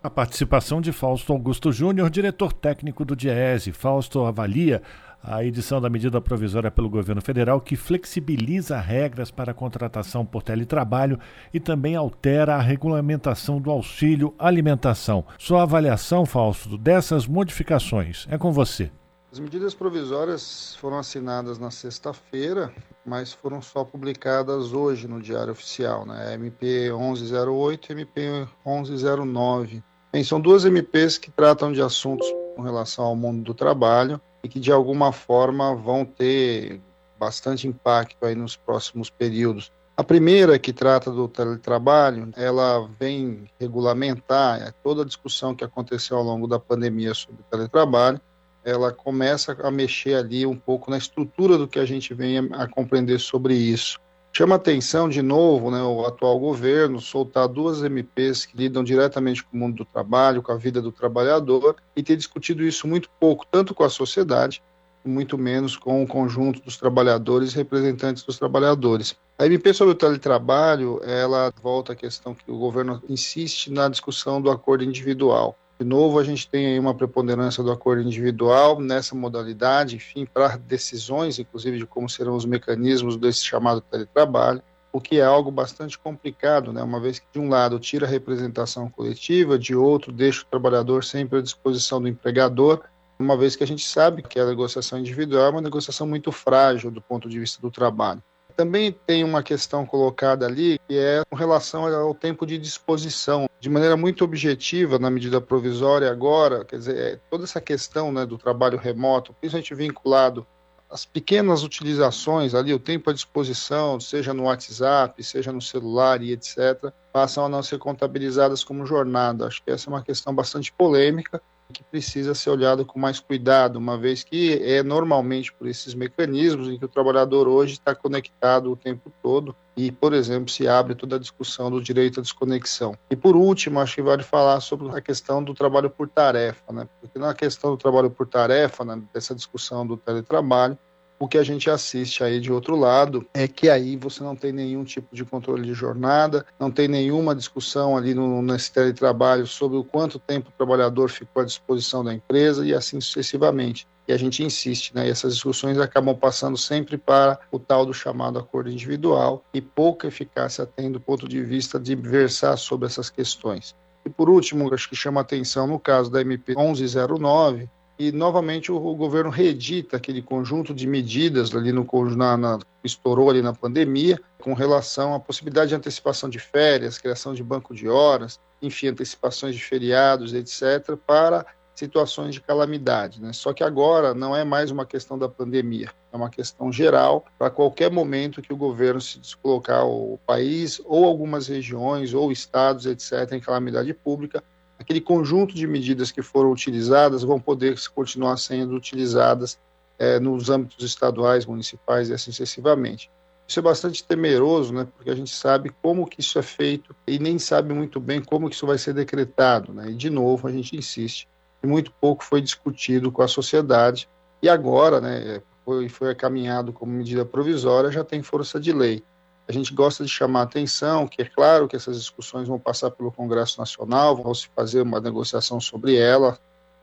A participação de Fausto Augusto Júnior, diretor técnico do DIEESE. Fausto avalia a edição da medida provisória pelo governo federal que flexibiliza regras para a contratação por teletrabalho e também altera a regulamentação do auxílio alimentação. Sua avaliação, Fausto, dessas modificações é com você. As medidas provisórias foram assinadas na sexta-feira, mas foram só publicadas hoje no Diário Oficial, né? MP 1108 e MP 1109. Bem, são duas MPs que tratam de assuntos com relação ao mundo do trabalho e que de alguma forma vão ter bastante impacto aí nos próximos períodos. A primeira, que trata do teletrabalho, ela vem regulamentar é, toda a discussão que aconteceu ao longo da pandemia sobre o teletrabalho. Ela começa a mexer ali um pouco na estrutura do que a gente vem a compreender sobre isso. Chama atenção, de novo, né, o atual governo soltar duas MPs que lidam diretamente com o mundo do trabalho, com a vida do trabalhador, e ter discutido isso muito pouco, tanto com a sociedade, muito menos com o conjunto dos trabalhadores representantes dos trabalhadores. A MP sobre o teletrabalho, ela volta à questão que o governo insiste na discussão do acordo individual. De novo, a gente tem aí uma preponderância do acordo individual nessa modalidade, enfim, para decisões, inclusive de como serão os mecanismos desse chamado teletrabalho, o que é algo bastante complicado, né? uma vez que, de um lado, tira a representação coletiva, de outro, deixa o trabalhador sempre à disposição do empregador, uma vez que a gente sabe que a negociação individual é uma negociação muito frágil do ponto de vista do trabalho. Também tem uma questão colocada ali que é com relação ao tempo de disposição. De maneira muito objetiva, na medida provisória agora, quer dizer, é toda essa questão né, do trabalho remoto, principalmente vinculado às pequenas utilizações ali, o tempo à disposição, seja no WhatsApp, seja no celular e etc., passam a não ser contabilizadas como jornada. Acho que essa é uma questão bastante polêmica que precisa ser olhado com mais cuidado, uma vez que é normalmente por esses mecanismos em que o trabalhador hoje está conectado o tempo todo e, por exemplo, se abre toda a discussão do direito à desconexão. E por último, acho que vale falar sobre a questão do trabalho por tarefa, né? Porque na questão do trabalho por tarefa, né, dessa discussão do teletrabalho, o que a gente assiste aí de outro lado é que aí você não tem nenhum tipo de controle de jornada, não tem nenhuma discussão ali no, nesse teletrabalho sobre o quanto tempo o trabalhador ficou à disposição da empresa e assim sucessivamente. E a gente insiste, né? E essas discussões acabam passando sempre para o tal do chamado acordo individual e pouca eficácia tem do ponto de vista de versar sobre essas questões. E por último, acho que chama atenção no caso da MP 1109, e novamente o, o, governo reedita aquele conjunto de medidas ali no na, na, estourou ali na pandemia com relação à possibilidade de antecipação de férias, criação de banco de horas, enfim, antecipações de feriados, etc, para situações de calamidade, né? Só que agora não é mais uma questão da pandemia, é uma questão geral para qualquer momento que o governo se descolocar o país ou algumas regiões ou estados, etc, em calamidade pública, aquele conjunto de medidas que foram utilizadas vão poder continuar sendo utilizadas é, nos âmbitos estaduais, municipais e assim sucessivamente. Isso é bastante temeroso, né, porque a gente sabe como que isso é feito e nem sabe muito bem como que isso vai ser decretado. Né? E, de novo, a gente insiste, e muito pouco foi discutido com a sociedade, e agora né, foi, foi caminhado como medida provisória, já tem força de lei. A gente gosta de chamar a atenção que é claro que essas discussões vão passar pelo Congresso Nacional, vão se fazer uma negociação sobre ela,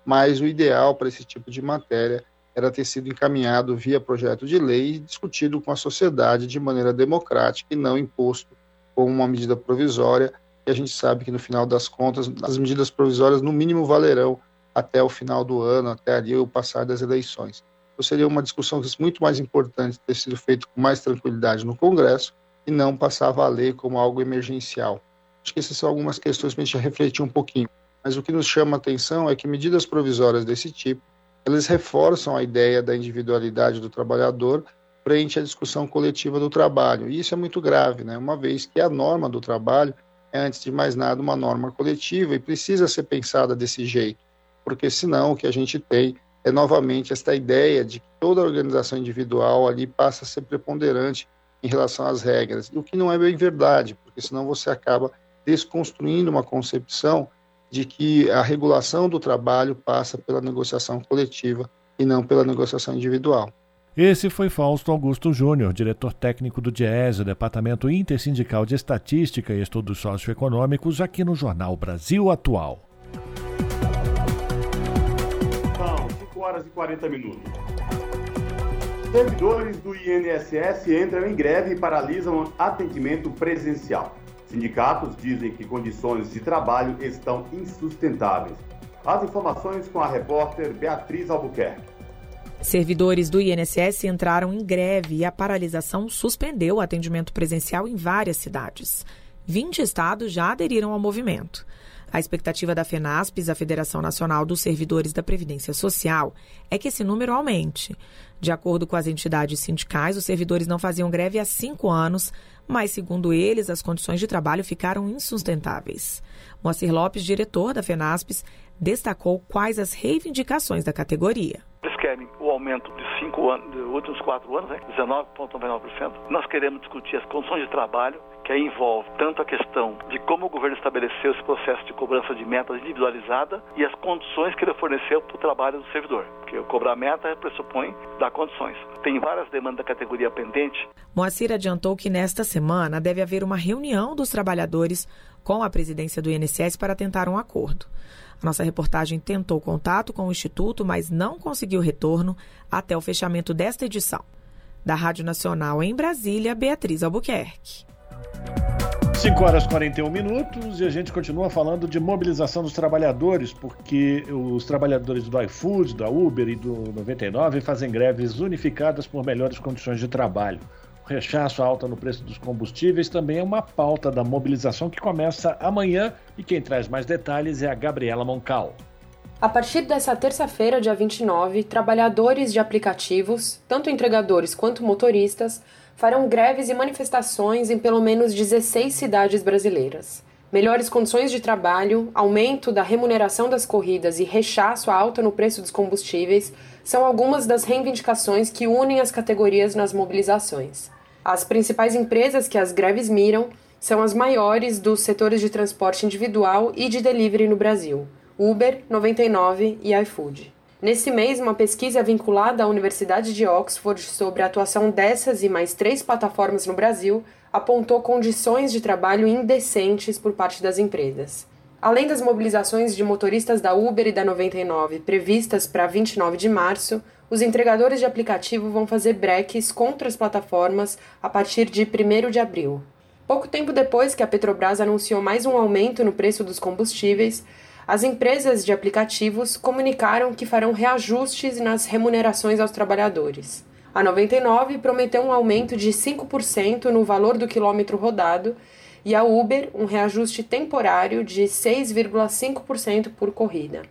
mas o ideal para esse tipo de matéria era ter sido encaminhado via projeto de lei e discutido com a sociedade de maneira democrática e não imposto como uma medida provisória e a gente sabe que no final das contas as medidas provisórias no mínimo valerão até o final do ano, até ali o passar das eleições. Então seria uma discussão muito mais importante ter sido feito com mais tranquilidade no Congresso e não passar a valer como algo emergencial. Acho que essas são algumas questões para a gente refletir um pouquinho. Mas o que nos chama a atenção é que medidas provisórias desse tipo, elas reforçam a ideia da individualidade do trabalhador frente à discussão coletiva do trabalho. E isso é muito grave, né? uma vez que a norma do trabalho é, antes de mais nada, uma norma coletiva e precisa ser pensada desse jeito, porque senão o que a gente tem é novamente esta ideia de que toda organização individual ali passa a ser preponderante em relação às regras, o que não é bem verdade, porque senão você acaba desconstruindo uma concepção de que a regulação do trabalho passa pela negociação coletiva e não pela negociação individual. Esse foi Fausto Augusto Júnior, diretor técnico do DIES, Departamento Intersindical de Estatística e Estudos Socioeconômicos, aqui no Jornal Brasil Atual. São 5 horas e 40 minutos. Servidores do INSS entram em greve e paralisam atendimento presencial. Sindicatos dizem que condições de trabalho estão insustentáveis. As informações com a repórter Beatriz Albuquerque. Servidores do INSS entraram em greve e a paralisação suspendeu o atendimento presencial em várias cidades. 20 estados já aderiram ao movimento. A expectativa da FENASPES, a Federação Nacional dos Servidores da Previdência Social, é que esse número aumente. De acordo com as entidades sindicais, os servidores não faziam greve há cinco anos, mas, segundo eles, as condições de trabalho ficaram insustentáveis. Moacir Lopes, diretor da FENASPES, destacou quais as reivindicações da categoria. Aumento de cinco anos, dos últimos quatro anos, né, 19,99%. Nós queremos discutir as condições de trabalho, que aí envolve tanto a questão de como o governo estabeleceu esse processo de cobrança de metas individualizada e as condições que ele forneceu para o trabalho do servidor. Porque cobrar meta pressupõe dar condições. Tem várias demandas da categoria pendente. Moacir adiantou que nesta semana deve haver uma reunião dos trabalhadores com a presidência do INSS para tentar um acordo. Nossa reportagem tentou contato com o Instituto, mas não conseguiu retorno até o fechamento desta edição. Da Rádio Nacional em Brasília, Beatriz Albuquerque. 5 horas e 41 minutos e a gente continua falando de mobilização dos trabalhadores, porque os trabalhadores do iFood, da Uber e do 99 fazem greves unificadas por melhores condições de trabalho. O rechaço alta no preço dos combustíveis também é uma pauta da mobilização que começa amanhã e quem traz mais detalhes é a Gabriela Moncal. A partir dessa terça-feira, dia 29, trabalhadores de aplicativos, tanto entregadores quanto motoristas, farão greves e manifestações em pelo menos 16 cidades brasileiras. Melhores condições de trabalho, aumento da remuneração das corridas e rechaço à alta no preço dos combustíveis são algumas das reivindicações que unem as categorias nas mobilizações. As principais empresas que as greves miram são as maiores dos setores de transporte individual e de delivery no Brasil: Uber, 99 e iFood. Nesse mês, uma pesquisa vinculada à Universidade de Oxford sobre a atuação dessas e mais três plataformas no Brasil apontou condições de trabalho indecentes por parte das empresas. Além das mobilizações de motoristas da Uber e da 99 previstas para 29 de março, os entregadores de aplicativo vão fazer breques contra as plataformas a partir de 1 de abril. Pouco tempo depois que a Petrobras anunciou mais um aumento no preço dos combustíveis, as empresas de aplicativos comunicaram que farão reajustes nas remunerações aos trabalhadores. A 99 prometeu um aumento de 5% no valor do quilômetro rodado e a Uber um reajuste temporário de 6,5% por corrida.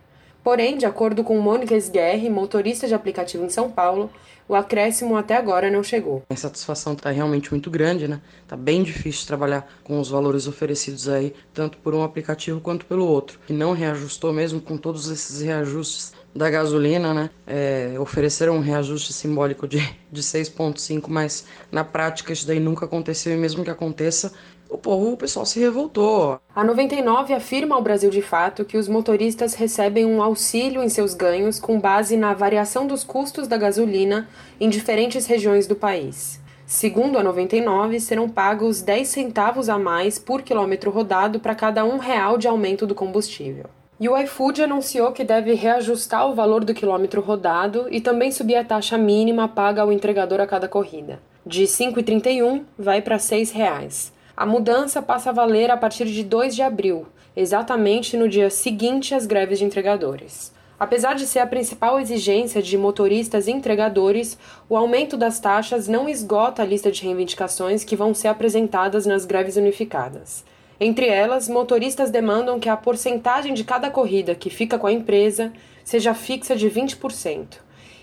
Porém, de acordo com Mônica Esguerre, motorista de aplicativo em São Paulo, o acréscimo até agora não chegou. A insatisfação está realmente muito grande, né? Tá bem difícil trabalhar com os valores oferecidos aí, tanto por um aplicativo quanto pelo outro. E não reajustou mesmo com todos esses reajustes da gasolina, né? É, ofereceram um reajuste simbólico de, de 6,5, mas na prática isso daí nunca aconteceu e mesmo que aconteça, o povo, o pessoal se revoltou. A 99 afirma ao Brasil de Fato que os motoristas recebem um auxílio em seus ganhos com base na variação dos custos da gasolina em diferentes regiões do país. Segundo a 99, serão pagos 10 centavos a mais por quilômetro rodado para cada um real de aumento do combustível. E o iFood anunciou que deve reajustar o valor do quilômetro rodado e também subir a taxa mínima paga ao entregador a cada corrida. De R$ 5,31 vai para R$ 6,00. A mudança passa a valer a partir de 2 de abril, exatamente no dia seguinte às greves de entregadores. Apesar de ser a principal exigência de motoristas e entregadores, o aumento das taxas não esgota a lista de reivindicações que vão ser apresentadas nas greves unificadas. Entre elas, motoristas demandam que a porcentagem de cada corrida que fica com a empresa seja fixa de 20%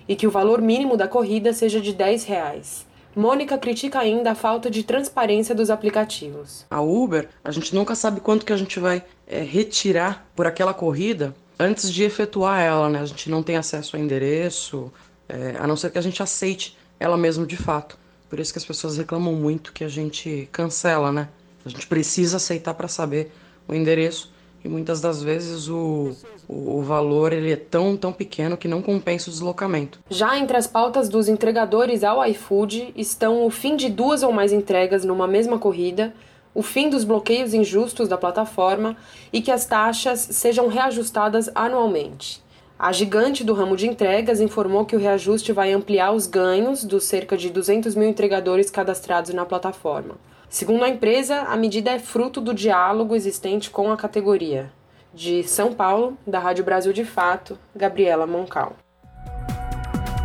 e que o valor mínimo da corrida seja de 10 reais. Mônica critica ainda a falta de transparência dos aplicativos. A Uber, a gente nunca sabe quanto que a gente vai é, retirar por aquela corrida antes de efetuar ela, né? A gente não tem acesso ao endereço, é, a não ser que a gente aceite ela mesmo de fato. Por isso que as pessoas reclamam muito que a gente cancela, né? A gente precisa aceitar para saber o endereço e muitas das vezes o, o, valor ele é tão, tão pequeno que não compensa o deslocamento. Já entre as pautas dos entregadores ao iFood estão o fim de duas ou mais entregas numa mesma corrida, o fim dos bloqueios injustos da plataforma e que as taxas sejam reajustadas anualmente. A gigante do ramo de entregas informou que o reajuste vai ampliar os ganhos dos cerca de 200 mil entregadores cadastrados na plataforma. Segundo a empresa, a medida é fruto do diálogo existente com a categoria. De São Paulo, da Rádio Brasil de Fato, Gabriela Moncal.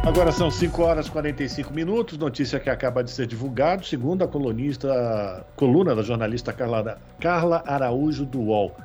Agora são 5 horas e 45 minutos, notícia que acaba de ser divulgada, segundo a colunista, coluna da jornalista Carla, Carla Araújo do UOL.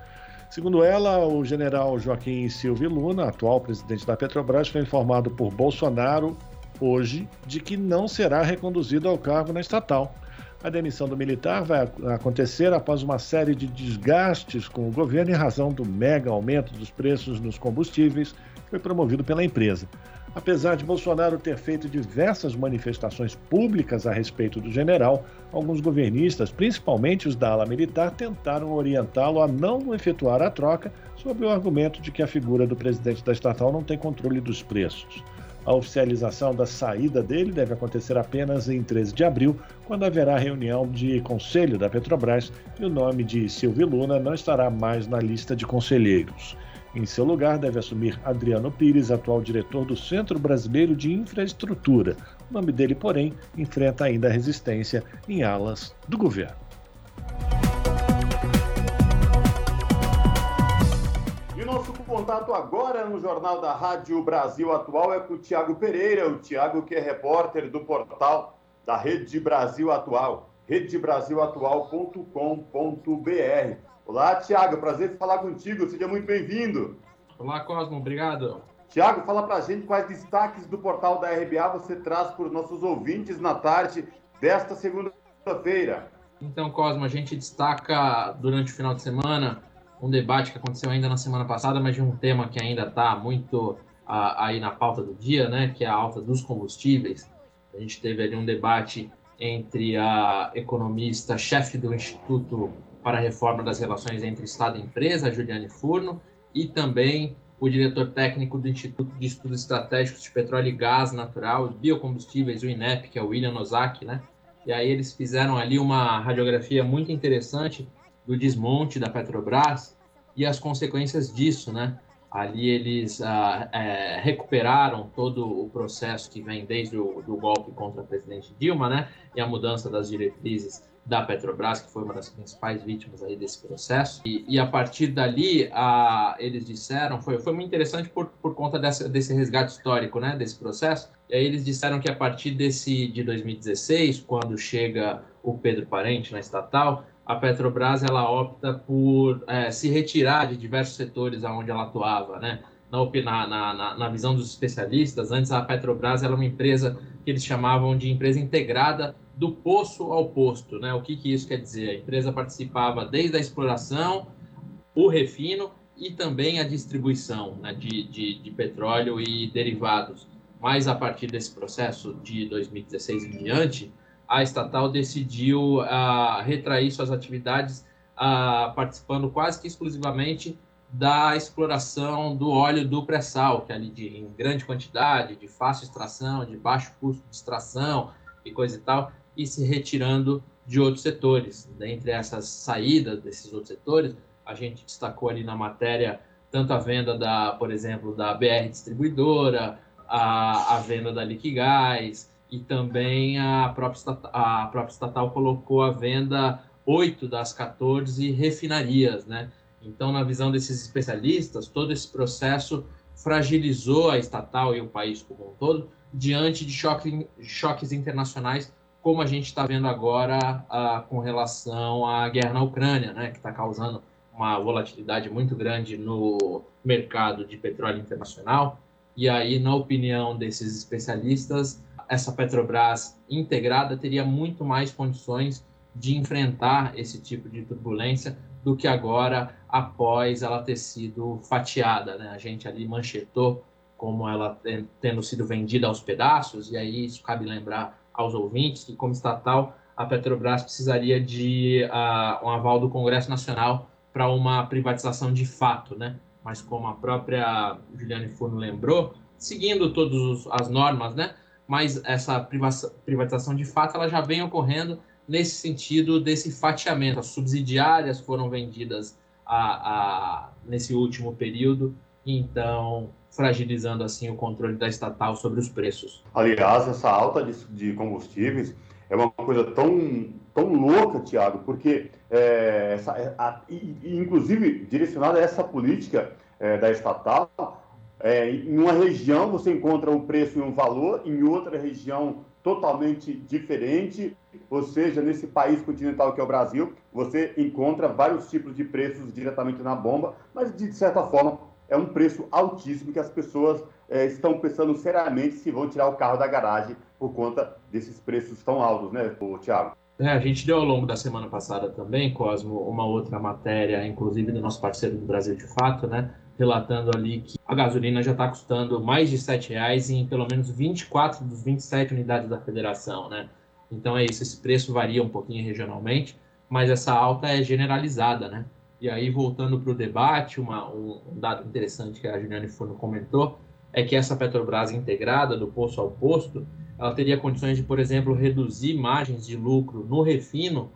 Segundo ela, o general Joaquim Silva Luna, atual presidente da Petrobras, foi informado por Bolsonaro hoje de que não será reconduzido ao cargo na estatal. A demissão do militar vai acontecer após uma série de desgastes com o governo em razão do mega aumento dos preços nos combustíveis que foi promovido pela empresa. Apesar de Bolsonaro ter feito diversas manifestações públicas a respeito do general, alguns governistas, principalmente os da ala militar, tentaram orientá-lo a não efetuar a troca sob o argumento de que a figura do presidente da estatal não tem controle dos preços. A oficialização da saída dele deve acontecer apenas em 13 de abril, quando haverá reunião de conselho da Petrobras e o nome de Silvio Luna não estará mais na lista de conselheiros. Em seu lugar, deve assumir Adriano Pires, atual diretor do Centro Brasileiro de Infraestrutura. O nome dele, porém, enfrenta ainda resistência em alas do governo. Contato agora no Jornal da Rádio Brasil Atual é com o Tiago Pereira, o Tiago que é repórter do portal da Rede Brasil Atual, redebrasilatual.com.br. Olá, Tiago, prazer falar contigo, seja muito bem-vindo. Olá, Cosmo, obrigado. Tiago, fala pra gente quais destaques do portal da RBA você traz para os nossos ouvintes na tarde desta segunda-feira. Então, Cosmo, a gente destaca durante o final de semana um debate que aconteceu ainda na semana passada, mas de um tema que ainda está muito aí na pauta do dia, né, que é a alta dos combustíveis. A gente teve ali um debate entre a economista chefe do Instituto para a Reforma das Relações entre Estado e Empresa, Juliane Furno, e também o diretor técnico do Instituto de Estudos Estratégicos de Petróleo e Gás Natural e Biocombustíveis, o INEP, que é o William Ozaki, né? E aí eles fizeram ali uma radiografia muito interessante do desmonte da Petrobras e as consequências disso, né? Ali eles ah, é, recuperaram todo o processo que vem desde o do golpe contra a presidente Dilma, né? E a mudança das diretrizes da Petrobras, que foi uma das principais vítimas aí desse processo. E, e a partir dali, eles disseram, foi, foi muito interessante por, por conta dessa, desse resgate histórico, né? Desse processo. E aí eles disseram que a partir desse de 2016, quando chega o Pedro Parente na estatal, a Petrobras ela opta por é, se retirar de diversos setores onde ela atuava, né? Na, na, na, visão dos especialistas, antes a Petrobras era uma empresa que eles chamavam de empresa integrada do poço ao posto. Né? O que, que isso quer dizer? A empresa participava desde a exploração, o refino e também a distribuição né, de, de, de petróleo e derivados. Mas a partir desse processo de 2016 em diante, a estatal decidiu uh, retrair suas atividades, uh, participando quase que exclusivamente da exploração do óleo do pré-sal, que é ali de, em grande quantidade, de fácil extração, de baixo custo de extração e coisa e tal, e se retirando de outros setores. Dentre essas saídas desses outros setores, a gente destacou ali na matéria tanto a venda da, por exemplo, da BR Distribuidora, a, a venda da Liquigás, e também a própria, estatal, a própria estatal colocou à venda oito das 14 refinarias, né? Então, na visão desses especialistas, todo esse processo fragilizou a estatal e o país como um todo diante de choque, choques internacionais, como a gente está vendo agora uh, com relação à guerra na Ucrânia, né, que está causando uma volatilidade muito grande no mercado de petróleo internacional. E aí, na opinião desses especialistas, essa Petrobras integrada teria muito mais condições de enfrentar esse tipo de turbulência do que agora após ela ter sido fatiada. Né? A gente ali manchetou como ela tendo sido vendida aos pedaços, e aí isso cabe lembrar aos ouvintes que, como estatal, a Petrobras precisaria de uh, um aval do Congresso Nacional para uma privatização de fato, né? Mas como a própria Juliane Furno lembrou, seguindo todas as normas, né? Mas essa privatização de fato ela já vem ocorrendo nesse sentido desse fatiamento. As subsidiárias foram vendidas a, a, nesse último período, então fragilizando assim o controle da estatal sobre os preços. Aliás, essa alta de, de combustíveis é uma coisa tão, tão louca, Tiago, porque é, essa, é, a, inclusive direcionada a essa política é, da estatal, é, em uma região você encontra o preço em um valor, em outra região totalmente diferente, ou seja, nesse país continental que é o Brasil, você encontra vários tipos de preços diretamente na bomba, mas de certa forma é um preço altíssimo que as pessoas é, estão pensando seriamente se vão tirar o carro da garagem por conta desses preços tão altos, né, Tiago? É, a gente deu ao longo da semana passada também, Cosmo, uma outra matéria, inclusive do nosso parceiro do Brasil de Fato, né, relatando ali que a gasolina já está custando mais de R$ reais em pelo menos 24 dos 27 unidades da federação, né? Então é isso, esse preço varia um pouquinho regionalmente, mas essa alta é generalizada, né? E aí, voltando para o debate, uma, um, um, dado interessante que a Juliane Furno comentou é que essa Petrobras integrada, do posto ao posto, ela teria condições de, por exemplo, reduzir margens de lucro no refino,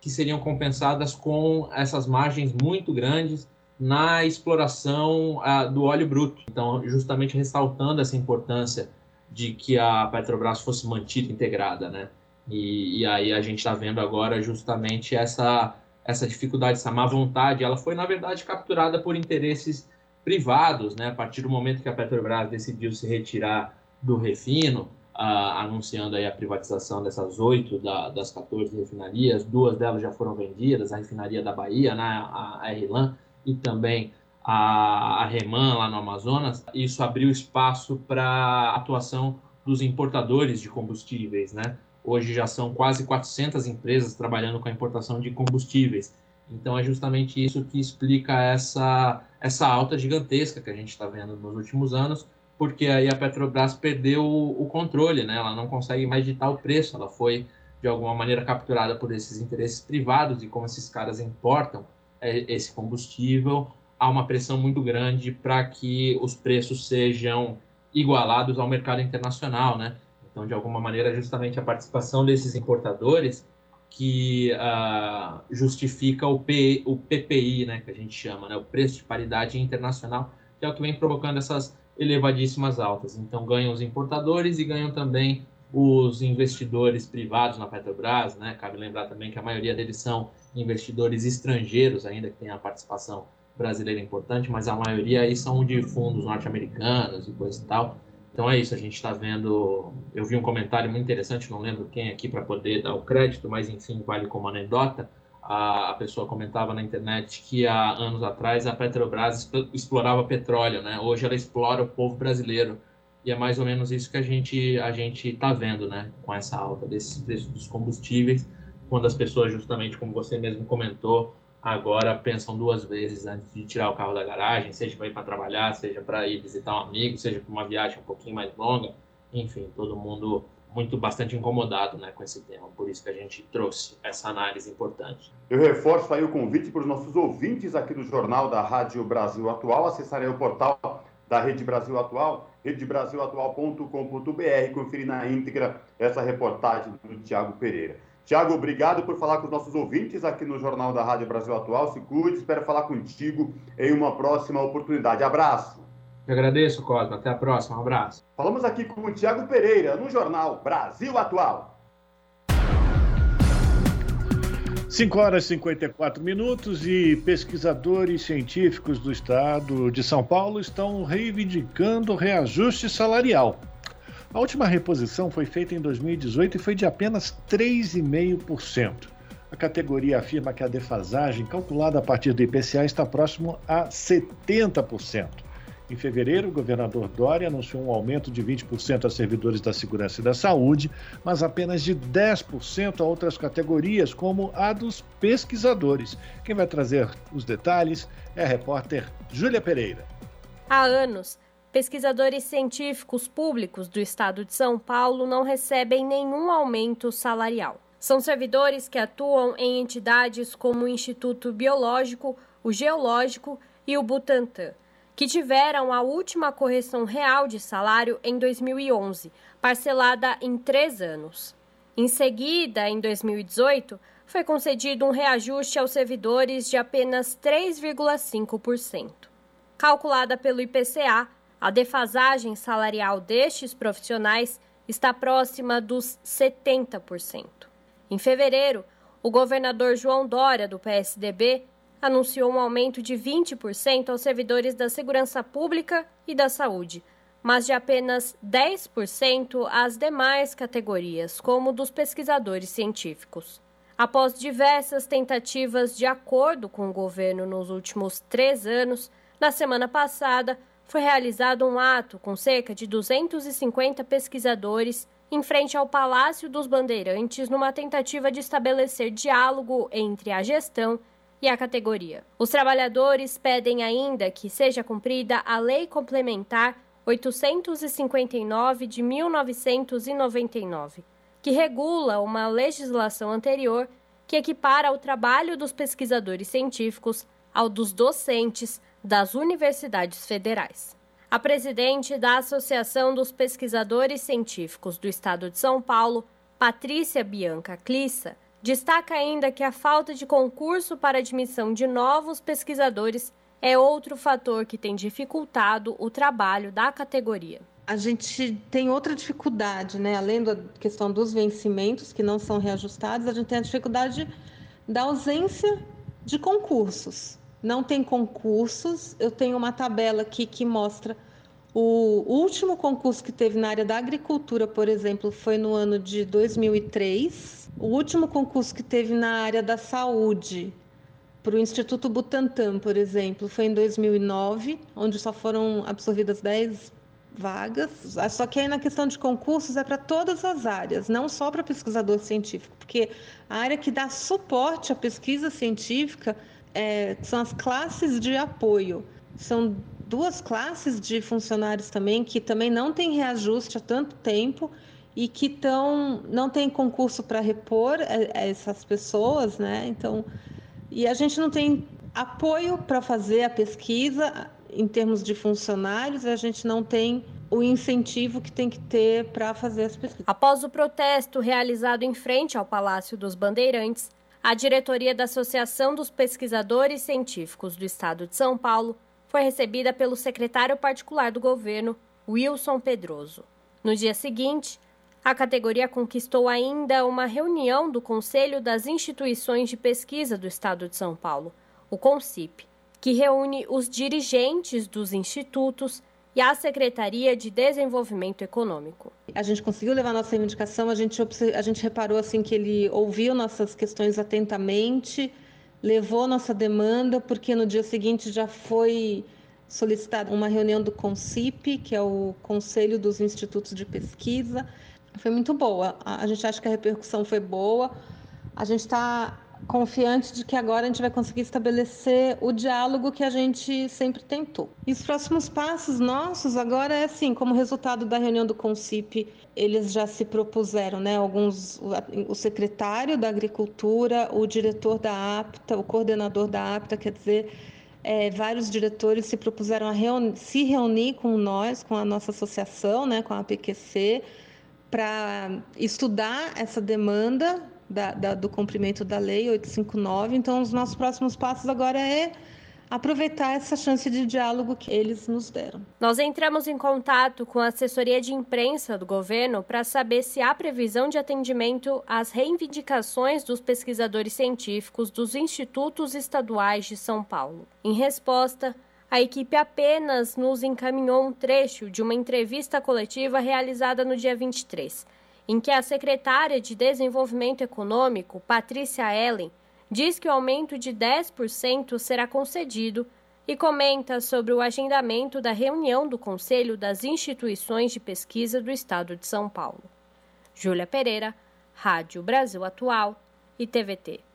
que seriam compensadas com essas margens muito grandes na exploração uh, do óleo bruto. Então, justamente ressaltando essa importância de que a Petrobras fosse mantida integrada, né? E, e aí a gente está vendo agora justamente essa essa dificuldade, essa má vontade, ela foi, na verdade, capturada por interesses privados, né? A partir do momento que a Petrobras decidiu se retirar do refino, ah, anunciando aí a privatização dessas oito da, das 14 refinarias, duas delas já foram vendidas, a refinaria da Bahia, né? a, a RLAN, e também a, a Reman, lá no Amazonas, isso abriu espaço para atuação dos importadores de combustíveis, né? Hoje já são quase 400 empresas trabalhando com a importação de combustíveis. Então é justamente isso que explica essa, essa alta gigantesca que a gente está vendo nos últimos anos, porque aí a Petrobras perdeu o, o, controle, né? ela não consegue mais ditar o preço, ela foi de alguma maneira capturada por esses interesses privados e como esses caras importam esse combustível, há uma pressão muito grande para que os preços sejam igualados ao mercado internacional, né? Então, de alguma maneira, justamente a participação desses importadores que uh, justifica o, P, o PPI, né, que a gente chama, né, o preço de paridade internacional, que é o que vem provocando essas elevadíssimas altas. Então, ganham os importadores e ganham também os investidores privados na Petrobras, né? Cabe lembrar também que a maioria deles são investidores estrangeiros, ainda que tenha a participação brasileira importante, mas a maioria aí são de fundos norte-americanos e coisa e tal. Então é isso, a gente está vendo. Eu vi um comentário muito interessante, não lembro quem aqui para poder dar o crédito, mas enfim, vale como anedota. A, pessoa comentava na internet que há anos atrás a Petrobras explorava petróleo, né? Hoje ela explora o povo brasileiro. E é mais ou menos isso que a gente a gente está vendo, né? Com essa alta desses preços dos combustíveis, quando as pessoas, justamente como você mesmo comentou, agora pensam duas vezes antes de tirar o carro da garagem, seja para ir para trabalhar, seja para ir visitar um amigo, seja para uma viagem um pouquinho mais longa. Enfim, todo mundo muito bastante incomodado né, com esse tema, por isso que a gente trouxe essa análise importante. Eu reforço aí o convite para os nossos ouvintes aqui do Jornal da Rádio Brasil Atual acessarem o portal da Rede Brasil Atual, redebrasilatual.com.br, conferir na íntegra essa reportagem do Tiago Pereira. Tiago, obrigado por falar com os nossos ouvintes aqui no Jornal da Rádio Brasil Atual. Se cuide, espero falar contigo em uma próxima oportunidade. Abraço. Eu agradeço, Cosmo. Até a próxima. Um abraço. Falamos aqui com o Tiago Pereira no Jornal Brasil Atual. 5 horas e 54 minutos e pesquisadores científicos do estado de São Paulo estão reivindicando reajuste salarial. A última reposição foi feita em 2018 e foi de apenas 3,5%. A categoria afirma que a defasagem calculada a partir do IPCA está próximo a 70%. Em fevereiro, o governador Dória anunciou um aumento de 20% a servidores da segurança e da saúde, mas apenas de 10% a outras categorias, como a dos pesquisadores. Quem vai trazer os detalhes é a repórter Júlia Pereira. Há anos, pesquisadores científicos públicos do estado de São Paulo não recebem nenhum aumento salarial. São servidores que atuam em entidades como o Instituto Biológico, o Geológico e o Butantan que tiveram a última correção real de salário em 2011, parcelada em três anos. Em seguida, em 2018, foi concedido um reajuste aos servidores de apenas 3,5%. Calculada pelo IPCA, a defasagem salarial destes profissionais está próxima dos 70%. Em fevereiro, o governador João Dória, do PSDB, anunciou um aumento de 20% aos servidores da segurança pública e da saúde, mas de apenas 10% às demais categorias, como dos pesquisadores científicos. Após diversas tentativas de acordo com o governo nos últimos três anos, na semana passada foi realizado um ato com cerca de 250 pesquisadores em frente ao Palácio dos Bandeirantes, numa tentativa de estabelecer diálogo entre a gestão e a categoria. Os trabalhadores pedem ainda que seja cumprida a Lei Complementar 859 de 1999, que regula uma legislação anterior que equipara o trabalho dos pesquisadores científicos ao dos docentes das universidades federais. A presidente da Associação dos Pesquisadores Científicos do Estado de São Paulo, Patrícia Bianca Clissa, Destaca ainda que a falta de concurso para admissão de novos pesquisadores é outro fator que tem dificultado o trabalho da categoria. A gente tem outra dificuldade, né? Além da questão dos vencimentos que não são reajustados, a gente tem a dificuldade da ausência de concursos. Não tem concursos. Eu tenho uma tabela aqui que mostra o último concurso que teve na área da agricultura, por exemplo, foi no ano de 2003. O último concurso que teve na área da saúde, para o Instituto Butantan, por exemplo, foi em 2009, onde só foram absorvidas 10 vagas. Só que aí na questão de concursos é para todas as áreas, não só para pesquisador científico, porque a área que dá suporte à pesquisa científica é, são as classes de apoio. São duas classes de funcionários também que também não têm reajuste há tanto tempo e que tão, não tem concurso para repor essas pessoas, né? Então, e a gente não tem apoio para fazer a pesquisa em termos de funcionários, a gente não tem o incentivo que tem que ter para fazer as pesquisas. Após o protesto realizado em frente ao Palácio dos Bandeirantes, a diretoria da Associação dos Pesquisadores Científicos do Estado de São Paulo foi recebida pelo secretário particular do governo, Wilson Pedroso. No dia seguinte, a categoria conquistou ainda uma reunião do Conselho das Instituições de Pesquisa do Estado de São Paulo, o CONCIP, que reúne os dirigentes dos institutos e a Secretaria de Desenvolvimento Econômico. A gente conseguiu levar nossa reivindicação, a gente, a gente reparou assim que ele ouviu nossas questões atentamente, levou nossa demanda, porque no dia seguinte já foi solicitada uma reunião do CONCIP, que é o Conselho dos Institutos de Pesquisa. Foi muito boa. A gente acha que a repercussão foi boa. A gente está confiante de que agora a gente vai conseguir estabelecer o diálogo que a gente sempre tentou. E os próximos passos nossos agora é assim, como resultado da reunião do CONCIP, eles já se propuseram, né, alguns o secretário da Agricultura, o diretor da APTA, o coordenador da APTA, quer dizer, é, vários diretores se propuseram a reuni se reunir com nós, com a nossa associação, né, com a APQC, para estudar essa demanda da, da, do cumprimento da lei 859. Então, os nossos próximos passos agora é aproveitar essa chance de diálogo que eles nos deram. Nós entramos em contato com a assessoria de imprensa do governo para saber se há previsão de atendimento às reivindicações dos pesquisadores científicos dos institutos estaduais de São Paulo. Em resposta, a equipe apenas nos encaminhou um trecho de uma entrevista coletiva realizada no dia 23, em que a secretária de Desenvolvimento Econômico, Patrícia Ellen, diz que o aumento de 10% será concedido e comenta sobre o agendamento da reunião do Conselho das Instituições de Pesquisa do Estado de São Paulo. Júlia Pereira, Rádio Brasil Atual e TVT.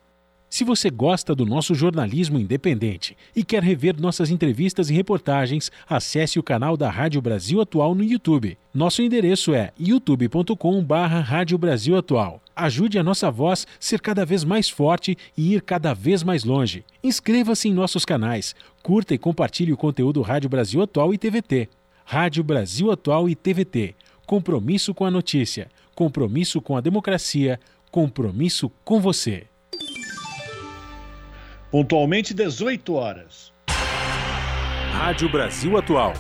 Se você gosta do nosso jornalismo independente e quer rever nossas entrevistas e reportagens, acesse o canal da Rádio Brasil Atual no YouTube. Nosso endereço é youtube.com/barra Rádio Brasil Atual. Ajude a nossa voz ser cada vez mais forte e ir cada vez mais longe. Inscreva-se em nossos canais, curta e compartilhe o conteúdo Rádio Brasil Atual e TVT. Rádio Brasil Atual e TVT. Compromisso com a notícia, compromisso com a democracia, compromisso com você. Pontualmente 18 horas. Rádio Brasil Atual.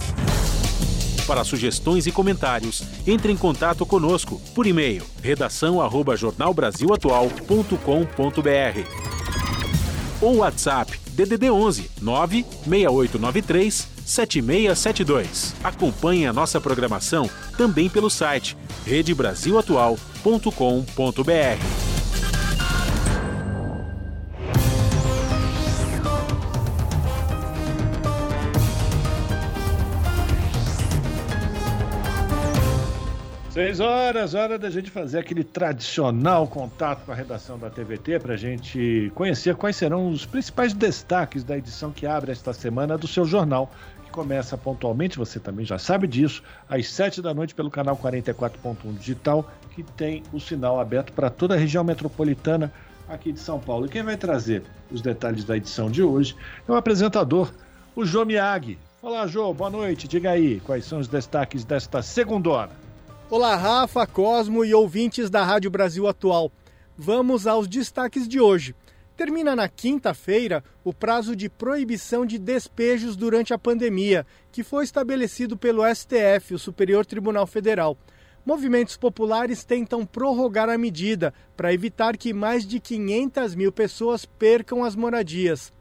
Para sugestões e comentários, entre em contato conosco por e-mail redação@jornalbrasilatual.com.br ou WhatsApp DDD 11 96893 7672. Acompanhe a nossa programação também pelo site redebrasilatual.com.br. Seis horas, hora da gente fazer aquele tradicional contato com a redação da TVT para a gente conhecer quais serão os principais destaques da edição que abre esta semana do seu jornal, que começa pontualmente, você também já sabe disso, às sete da noite pelo canal 44.1 Digital, que tem o sinal aberto para toda a região metropolitana aqui de São Paulo. E quem vai trazer os detalhes da edição de hoje é o apresentador, o Jô Miag. Olá, Jô, boa noite. Diga aí, quais são os destaques desta segunda hora? Olá, Rafa, Cosmo e ouvintes da Rádio Brasil Atual. Vamos aos destaques de hoje. Termina na quinta-feira o prazo de proibição de despejos durante a pandemia, que foi estabelecido pelo STF, o Superior Tribunal Federal. Movimentos populares tentam prorrogar a medida para evitar que mais de 500 mil pessoas percam as moradias.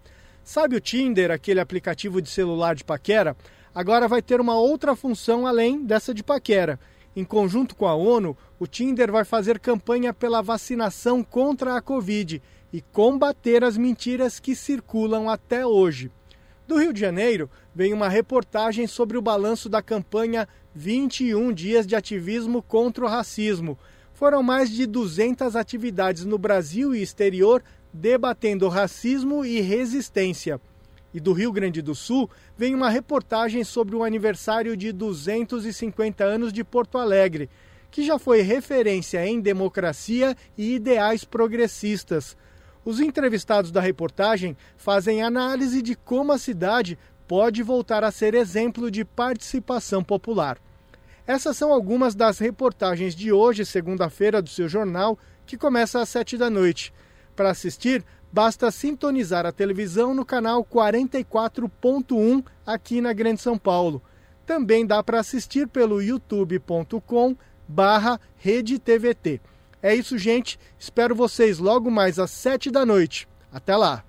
Sabe o Tinder, aquele aplicativo de celular de paquera? Agora vai ter uma outra função além dessa de paquera em conjunto com a ONU, o Tinder vai fazer campanha pela vacinação contra a Covid e combater as mentiras que circulam até hoje. Do Rio de Janeiro, vem uma reportagem sobre o balanço da campanha 21 Dias de Ativismo contra o Racismo. Foram mais de 200 atividades no Brasil e exterior debatendo racismo e resistência e do Rio Grande do Sul, vem uma reportagem sobre o aniversário de 250 anos de Porto Alegre, que já foi referência em democracia e ideais progressistas. Os entrevistados da reportagem fazem análise de como a cidade pode voltar a ser exemplo de participação popular. Essas são algumas das reportagens de hoje, segunda-feira, do seu jornal, que começa às sete da noite. Para assistir, basta sintonizar a televisão no canal 44.1 aqui na Grande São Paulo. Também dá para assistir pelo youtube.com barra TVT. É isso, gente. Espero vocês logo mais às sete da noite. Até lá.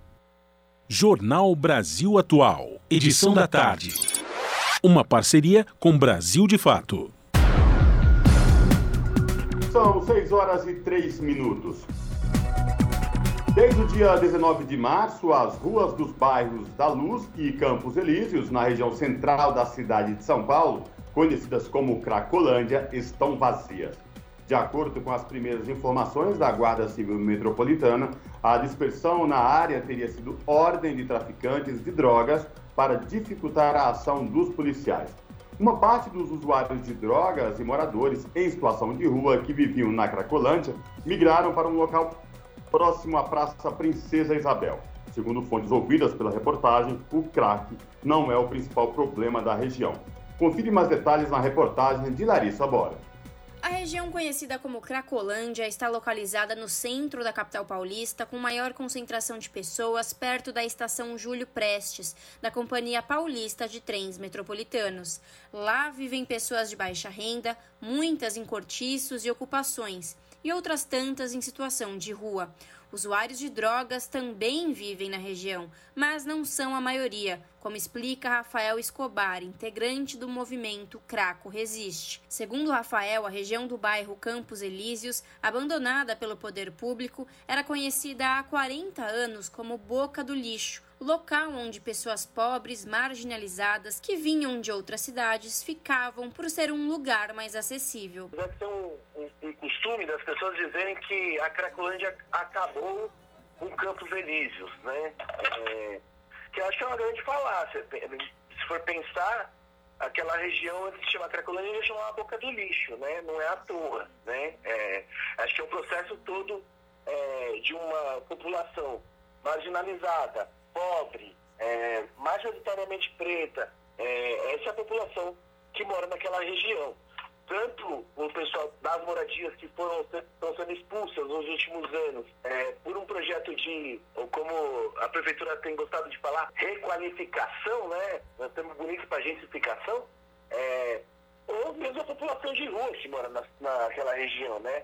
Jornal Brasil Atual. Edição da tarde. Uma parceria com Brasil de Fato. São seis horas e três minutos. Desde o dia 19 de março, as ruas dos bairros da Luz e Campos Elíseos, na região central da cidade de São Paulo, conhecidas como Cracolândia, estão vazias. De acordo com as primeiras informações da Guarda Civil Metropolitana, a dispersão na área teria sido ordem de traficantes de drogas para dificultar a ação dos policiais. Uma parte dos usuários de drogas e moradores em situação de rua que viviam na Cracolândia migraram para um local próximo à Praça Princesa Isabel. Segundo fontes ouvidas pela reportagem, o crack não é o principal problema da região. Confira mais detalhes na reportagem de Larissa Bora. A região conhecida como Cracolândia está localizada no centro da capital paulista, com maior concentração de pessoas perto da estação Júlio Prestes, da Companhia Paulista de Trens Metropolitanos. Lá vivem pessoas de baixa renda, muitas em cortiços e ocupações, e outras tantas em situação de rua. Usuários de drogas também vivem na região, mas não são a maioria, como explica Rafael Escobar, integrante do movimento Craco Resiste. Segundo Rafael, a região do bairro Campos Elíseos, abandonada pelo poder público, era conhecida há 40 anos como Boca do Lixo, local onde pessoas pobres, marginalizadas, que vinham de outras cidades, ficavam por ser um lugar mais acessível. Deve ser um, um, um costume das pessoas dizerem que a Cracolândia acabou com Campos Elíseos, né? É, que acho que é uma grande falácia. Se for pensar, aquela região antes de chamar Cracolândia, ia chamar a boca do lixo, né? Não é à toa, né? É, acho que é um processo todo é, de uma população marginalizada, pobre, é, majoritariamente preta, é, essa é a população que mora naquela região. Tanto o pessoal das moradias que foram estão sendo expulsas nos últimos anos é, por um projeto de, ou como a prefeitura tem gostado de falar, requalificação, né? Nós temos bonito para gentrificação, é, ou mesmo a população de rua que mora na, naquela região, né?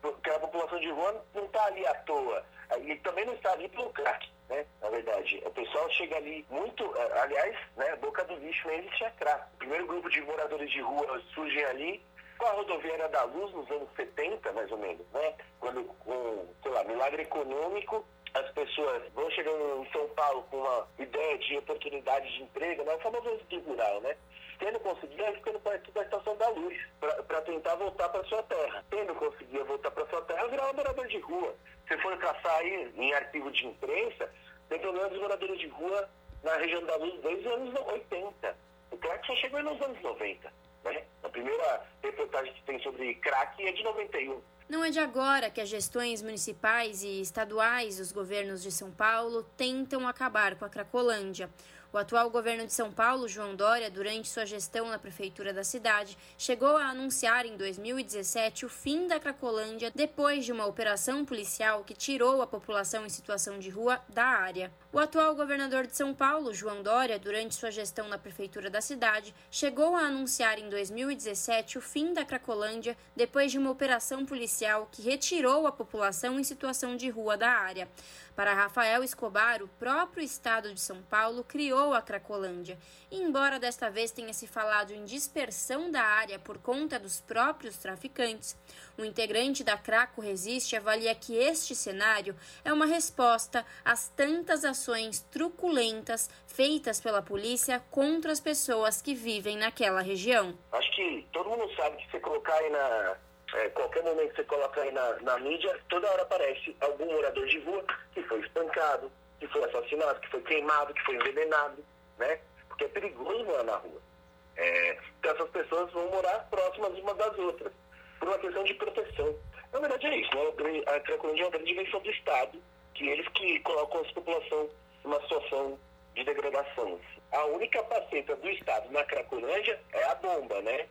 Porque a população de rua não está ali à toa, e também não está ali pelo crack né? Na verdade, o pessoal chega ali muito, é, aliás, né? Boca do lixo nem existia crack. O primeiro grupo de moradores de rua surgem ali com a rodoviária da Luz nos anos 70, mais ou menos, né? Quando, com, sei lá, milagre econômico, as pessoas vão chegando em São Paulo com uma ideia de oportunidade de emprego, né? O famoso êxito rural, né? Tendo conseguido, ficando perto da estação da luz, para tentar voltar para sua terra. Tendo conseguido voltar para sua terra, virar um morador de rua. Se for caçar aí em arquivo de imprensa, tem pelo menos moradores de rua na região da luz desde os anos 80. O crack só chegou nos anos 90. Né? A primeira reportagem que tem sobre crack é de 91. Não é de agora que as gestões municipais e estaduais dos governos de São Paulo tentam acabar com a Cracolândia. O atual governo de São Paulo, João Dória, durante sua gestão na prefeitura da cidade, chegou a anunciar em 2017 o fim da Cracolândia depois de uma operação policial que tirou a população em situação de rua da área. O atual governador de São Paulo, João Dória, durante sua gestão na prefeitura da cidade, chegou a anunciar em 2017 o fim da Cracolândia depois de uma operação policial que retirou a população em situação de rua da área. Para Rafael Escobar, o próprio estado de São Paulo criou a Cracolândia. E embora desta vez tenha se falado em dispersão da área por conta dos próprios traficantes, o integrante da Craco Resiste avalia que este cenário é uma resposta às tantas ações truculentas feitas pela polícia contra as pessoas que vivem naquela região. Acho que todo mundo sabe que você colocar aí na. É, qualquer momento que você coloca aí na, na mídia, toda hora aparece algum morador de rua que foi espancado, que foi assassinado, que foi queimado, que foi envenenado, né? Porque é perigoso morar na rua. É, então essas pessoas vão morar próximas umas das outras, por uma questão de proteção. Na verdade é isso, né? A Cracolândia é uma grande invenção do Estado que eles que colocam a população numa situação de degradação. A única faceta do Estado na Cracolândia é a bomba, né?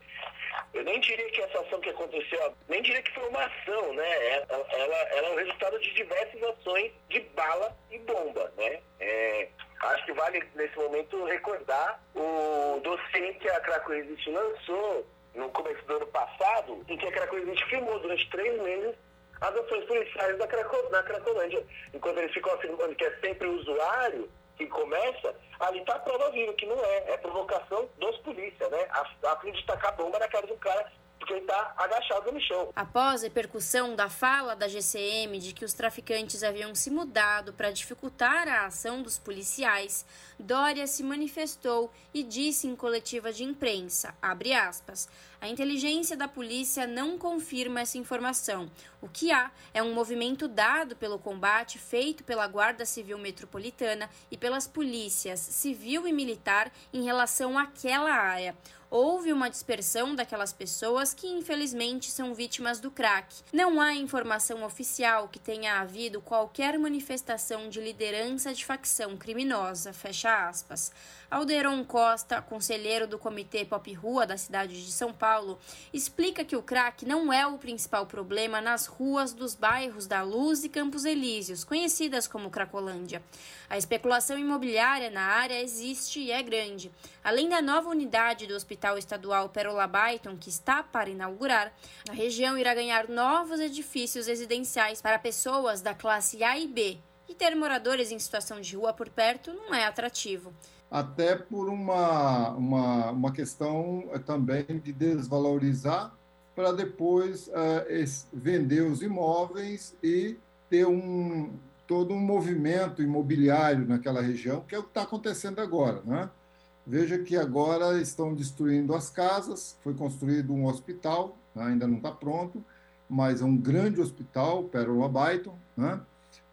Eu nem diria que essa ação que aconteceu, nem diria que foi uma ação, né? Ela, ela, ela é o resultado de diversas ações de bala e bomba, né? É, acho que vale, nesse momento, recordar o dossiê que a Cracolândia lançou no começo do ano passado, em que a Cracolândia filmou durante três meses as ações policiais da Craco, na Cracolândia. Enquanto eles ficam afirmando que é sempre o usuário que começa, ali está a prova viva, que não é. É provocação dos polícias, né? A, a fim de tacar bomba na cara do cara porque está agachado no chão. Após a repercussão da fala da GCM de que os traficantes haviam se mudado para dificultar a ação dos policiais, Dória se manifestou e disse em coletiva de imprensa, aspas, a inteligência da polícia não confirma essa informação. O que há é um movimento dado pelo combate feito pela Guarda Civil Metropolitana e pelas polícias civil e militar em relação àquela área. Houve uma dispersão daquelas pessoas que infelizmente são vítimas do crack. Não há informação oficial que tenha havido qualquer manifestação de liderança de facção criminosa, fecha aspas. Alderon Costa, conselheiro do Comitê Pop Rua da cidade de São Paulo, explica que o crack não é o principal problema nas ruas dos bairros da Luz e Campos Elíseos, conhecidas como Cracolândia. A especulação imobiliária na área existe e é grande. Além da nova unidade do Hospital Estadual Perola Baiton, que está para inaugurar, a região irá ganhar novos edifícios residenciais para pessoas da classe A e B. E ter moradores em situação de rua por perto não é atrativo até por uma, uma, uma questão eh, também de desvalorizar para depois uh, vender os imóveis e ter um, todo um movimento imobiliário naquela região, que é o que está acontecendo agora. Né? Veja que agora estão destruindo as casas, foi construído um hospital, né? ainda não está pronto, mas é um grande hospital, Pérola Baiton, né?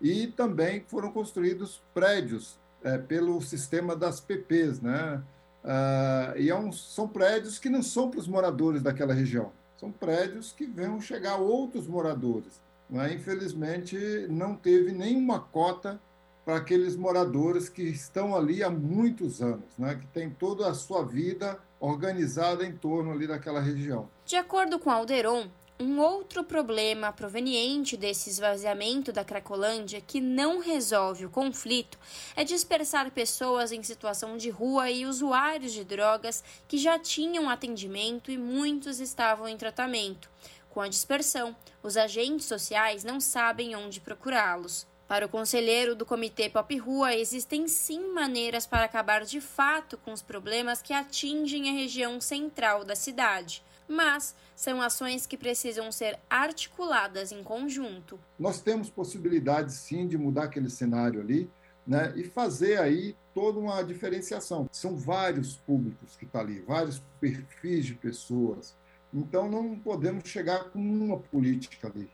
e também foram construídos prédios é, pelo sistema das PPs, né? Ah, e é um, são prédios que não são para os moradores daquela região, são prédios que vão chegar outros moradores. Né? Infelizmente, não teve nenhuma cota para aqueles moradores que estão ali há muitos anos, né? que têm toda a sua vida organizada em torno ali daquela região. De acordo com Alderon, um outro problema proveniente desse esvaziamento da Cracolândia que não resolve o conflito é dispersar pessoas em situação de rua e usuários de drogas que já tinham atendimento e muitos estavam em tratamento. Com a dispersão, os agentes sociais não sabem onde procurá-los. Para o conselheiro do Comitê Pop Rua, existem sim maneiras para acabar de fato com os problemas que atingem a região central da cidade mas são ações que precisam ser articuladas em conjunto. Nós temos possibilidade sim de mudar aquele cenário ali, né, e fazer aí toda uma diferenciação. São vários públicos que estão tá ali, vários perfis de pessoas. Então não podemos chegar com uma política ali,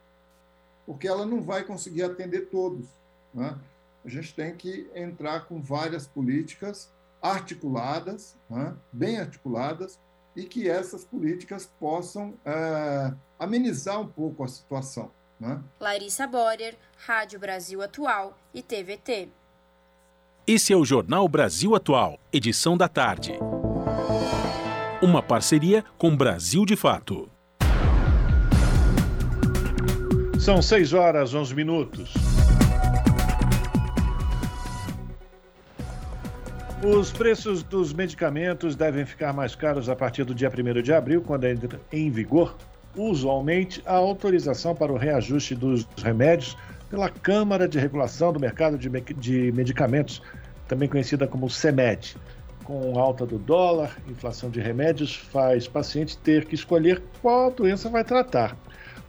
porque ela não vai conseguir atender todos. Né? A gente tem que entrar com várias políticas articuladas, né? bem articuladas, e que essas políticas possam é, amenizar um pouco a situação. Né? Larissa Borer, Rádio Brasil Atual e TVT. Esse é o Jornal Brasil Atual, edição da tarde. Uma parceria com Brasil de Fato. São 6 horas 11 minutos. Os preços dos medicamentos devem ficar mais caros a partir do dia 1 de abril, quando entra em vigor, usualmente, a autorização para o reajuste dos remédios pela Câmara de Regulação do Mercado de, Medicamentos, também conhecida como CEMED. Com alta do dólar, inflação de remédios faz paciente ter que escolher qual doença vai tratar.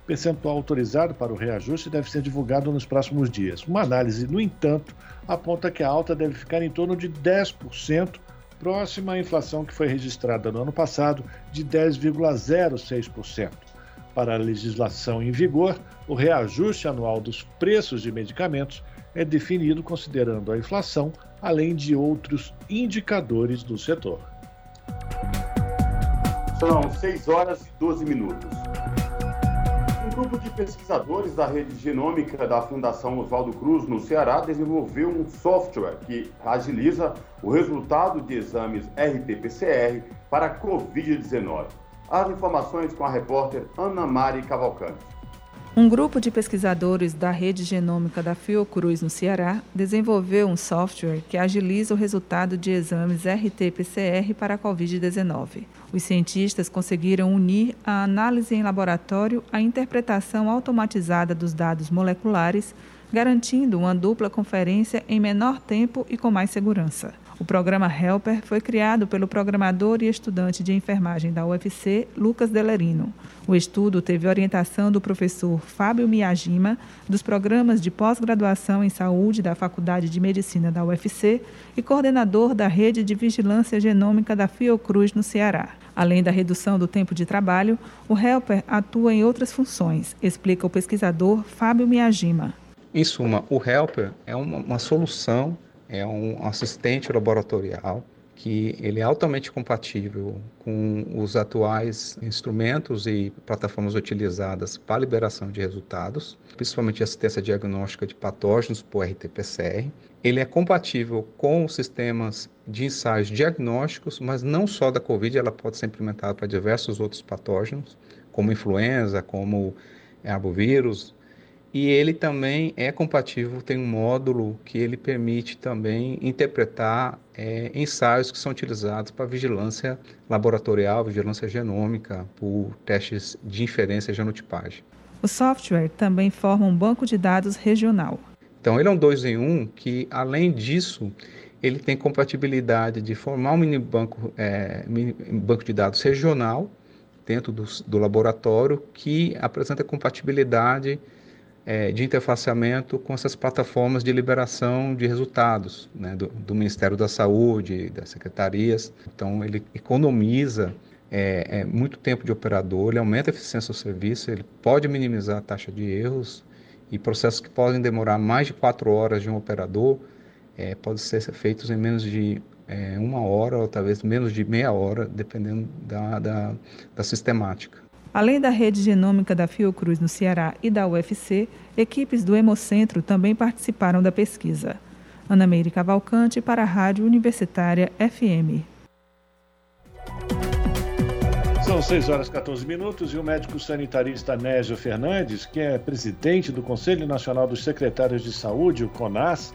Percentual autorizado para o reajuste deve ser divulgado nos próximos dias. Uma análise, no entanto, aponta que a alta deve ficar em torno de 10%, próxima à inflação que foi registrada no ano passado, de 10,06%. Para a legislação em vigor, o reajuste anual dos preços de medicamentos é definido considerando a inflação, além de outros indicadores do setor. São 6 horas e 12 minutos grupo de pesquisadores da rede genômica da Fundação Oswaldo Cruz, no Ceará, desenvolveu um software que agiliza o resultado de exames RT-PCR para a Covid-19. As informações com a repórter Ana Mari Cavalcante. Um grupo de pesquisadores da rede genômica da Fiocruz, no Ceará, desenvolveu um software que agiliza o resultado de exames RT-PCR para a Covid-19. Os cientistas conseguiram unir a análise em laboratório à interpretação automatizada dos dados moleculares, garantindo uma dupla conferência em menor tempo e com mais segurança. O programa Helper foi criado pelo programador e estudante de enfermagem da UFC, Lucas Delerino. O estudo teve orientação do professor Fábio Miyajima, dos programas de pós-graduação em saúde da Faculdade de Medicina da UFC e coordenador da rede de vigilância genômica da Fiocruz, no Ceará. Além da redução do tempo de trabalho, o Helper atua em outras funções, explica o pesquisador Fábio Miyajima. Em suma, o Helper é uma, uma solução é um assistente laboratorial que ele é altamente compatível com os atuais instrumentos e plataformas utilizadas para liberação de resultados, principalmente assistência diagnóstica de patógenos por RT-PCR. Ele é compatível com os sistemas de ensaios diagnósticos, mas não só da COVID, ela pode ser implementada para diversos outros patógenos, como influenza, como arbovírus, e ele também é compatível, tem um módulo que ele permite também interpretar é, ensaios que são utilizados para vigilância laboratorial, vigilância genômica, por testes de inferência genotipagem. O software também forma um banco de dados regional. Então, ele é um 2 em 1 um, que, além disso, ele tem compatibilidade de formar um mini banco, é, mini banco de dados regional dentro do, do laboratório que apresenta compatibilidade é, de interfaceamento com essas plataformas de liberação de resultados né, do, do, Ministério da Saúde, das secretarias. Então, ele economiza é, é, muito tempo de operador, ele aumenta a eficiência do serviço, ele pode minimizar a taxa de erros e processos que podem demorar mais de quatro horas de um operador é, podem ser feitos em menos de é, uma hora ou talvez menos de meia hora, dependendo da, da, da sistemática. Além da rede genômica da Fiocruz no Ceará e da UFC, equipes do Hemocentro também participaram da pesquisa. Ana Meire Cavalcante para a Rádio Universitária FM. São 6 horas e 14 minutos e o médico sanitarista Nésio Fernandes, que é presidente do Conselho Nacional dos Secretários de Saúde, o CONAS,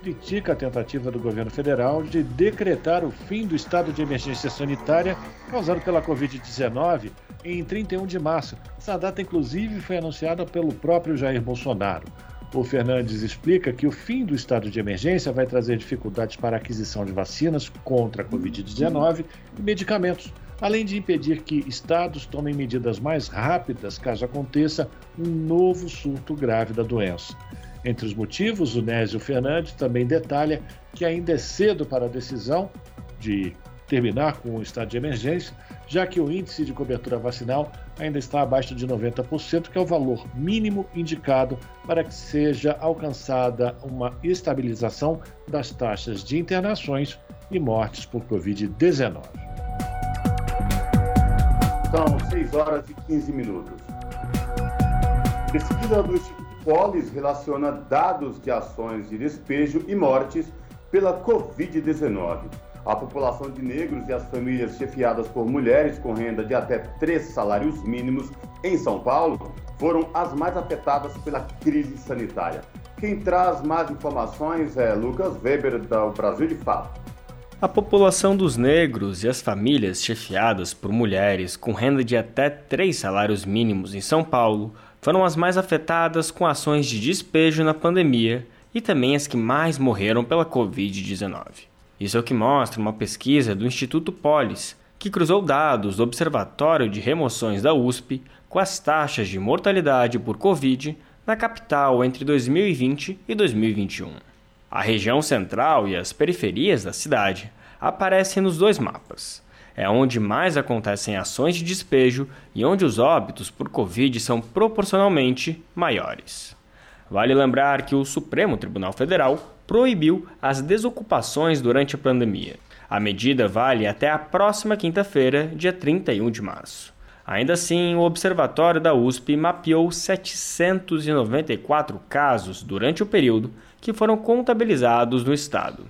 critica a tentativa do governo federal de decretar o fim do estado de emergência sanitária causado pela Covid-19 em 31 de março. Essa data, inclusive, foi anunciada pelo próprio Jair Bolsonaro. O Fernandes explica que o fim do estado de emergência vai trazer dificuldades para a aquisição de vacinas contra a Covid-19 e medicamentos, além de impedir que estados tomem medidas mais rápidas caso aconteça um novo surto grave da doença. Entre os motivos, o Nésio Fernandes também detalha que ainda é cedo para a decisão de terminar com o estado de emergência, já que o índice de cobertura vacinal ainda está abaixo de 90%, que é o valor mínimo indicado para que seja alcançada uma estabilização das taxas de internações e mortes por Covid-19. São 6 horas e 15 minutos. Pesquisa do Instituto Polis relaciona dados de ações de despejo e mortes pela Covid-19 a população de negros e as famílias chefiadas por mulheres com renda de até três salários mínimos em São Paulo foram as mais afetadas pela crise sanitária. Quem traz mais informações é Lucas Weber, do Brasil de Fato. A população dos negros e as famílias chefiadas por mulheres com renda de até três salários mínimos em São Paulo foram as mais afetadas com ações de despejo na pandemia e também as que mais morreram pela Covid-19. Isso é o que mostra uma pesquisa do Instituto Polis, que cruzou dados do Observatório de Remoções da USP com as taxas de mortalidade por Covid na capital entre 2020 e 2021. A região central e as periferias da cidade aparecem nos dois mapas. É onde mais acontecem ações de despejo e onde os óbitos por Covid são proporcionalmente maiores. Vale lembrar que o Supremo Tribunal Federal proibiu as desocupações durante a pandemia. A medida vale até a próxima quinta-feira, dia 31 de março. Ainda assim, o Observatório da USP mapeou 794 casos durante o período que foram contabilizados no estado.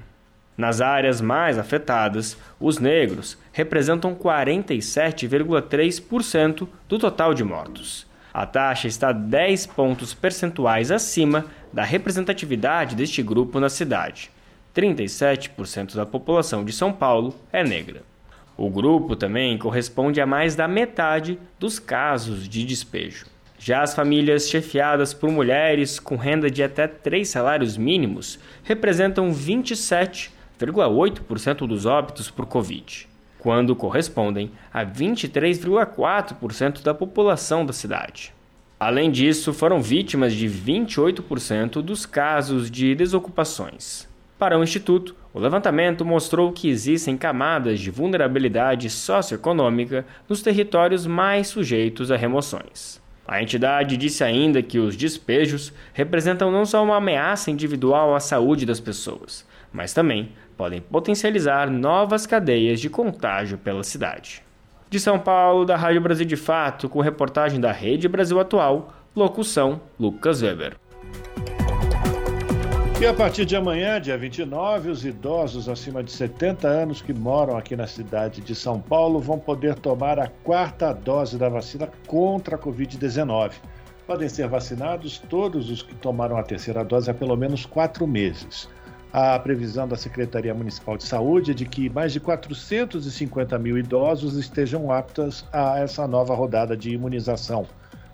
Nas áreas mais afetadas, os negros representam 47,3% do total de mortos. A taxa está 10 pontos percentuais acima da representatividade deste grupo na cidade. 37% da população de São Paulo é negra. O grupo também corresponde a mais da metade dos casos de despejo. Já as famílias chefiadas por mulheres com renda de até três salários mínimos representam 27,8% dos óbitos por Covid, quando correspondem a 23,4% da população da cidade. Além disso, foram vítimas de 28% dos casos de desocupações. Para o Instituto, o levantamento mostrou que existem camadas de vulnerabilidade socioeconômica nos territórios mais sujeitos a remoções. A entidade disse ainda que os despejos representam não só uma ameaça individual à saúde das pessoas, mas também podem potencializar novas cadeias de contágio pela cidade. De São Paulo, da Rádio Brasil de Fato, com reportagem da Rede Brasil Atual, locução Lucas Weber. E a partir de amanhã, dia 29, os idosos acima de 70 anos que moram aqui na cidade de São Paulo vão poder tomar a quarta dose da vacina contra a Covid-19. Podem ser vacinados todos os que tomaram a terceira dose há pelo menos quatro meses. A previsão da Secretaria Municipal de Saúde é de que mais de 450 mil idosos estejam aptos a essa nova rodada de imunização.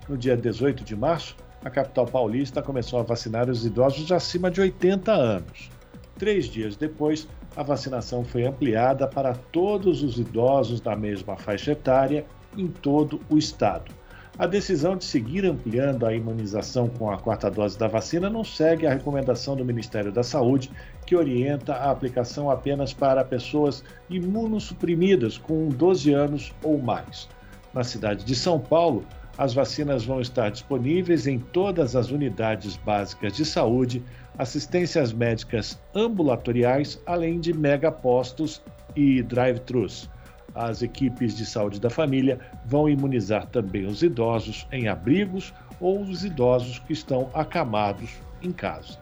No dia 18 de março, a capital paulista começou a vacinar os idosos acima de 80 anos. Três dias depois, a vacinação foi ampliada para todos os idosos da mesma faixa etária em todo o estado. A decisão de seguir ampliando a imunização com a quarta dose da vacina não segue a recomendação do Ministério da Saúde, que orienta a aplicação apenas para pessoas imunossuprimidas com 12 anos ou mais. Na cidade de São Paulo, as vacinas vão estar disponíveis em todas as unidades básicas de saúde, assistências médicas ambulatoriais, além de megapostos e drive-thrus. As equipes de saúde da família vão imunizar também os idosos em abrigos ou os idosos que estão acamados em casa.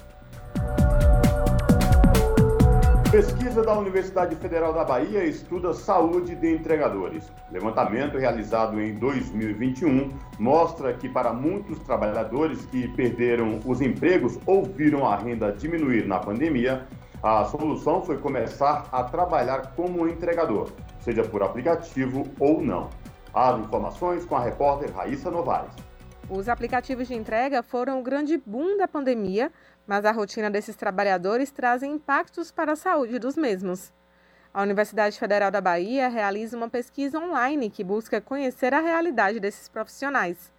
Pesquisa da Universidade Federal da Bahia estuda saúde de entregadores. Levantamento realizado em 2021 mostra que para muitos trabalhadores que perderam os empregos ou viram a renda diminuir na pandemia, a solução foi começar a trabalhar como entregador, seja por aplicativo ou não. As informações com a repórter Raíssa Novaes. Os aplicativos de entrega foram o grande boom da pandemia, mas a rotina desses trabalhadores traz impactos para a saúde dos mesmos. A Universidade Federal da Bahia realiza uma pesquisa online que busca conhecer a realidade desses profissionais.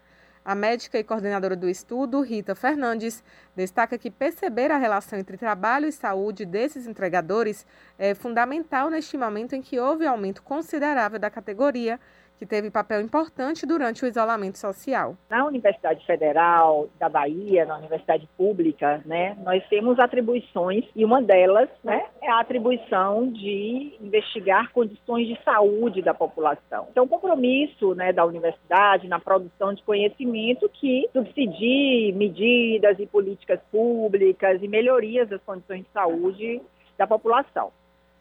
A médica e coordenadora do estudo, Rita Fernandes, destaca que perceber a relação entre trabalho e saúde desses entregadores é fundamental neste momento em que houve aumento considerável da categoria que teve papel importante durante o isolamento social. Na Universidade Federal da Bahia, na Universidade Pública, né, nós temos atribuições e uma delas né, é a atribuição de investigar condições de saúde da população. Então, o compromisso né, da universidade na produção de conhecimento que subsidie medidas e políticas públicas e melhorias das condições de saúde da população.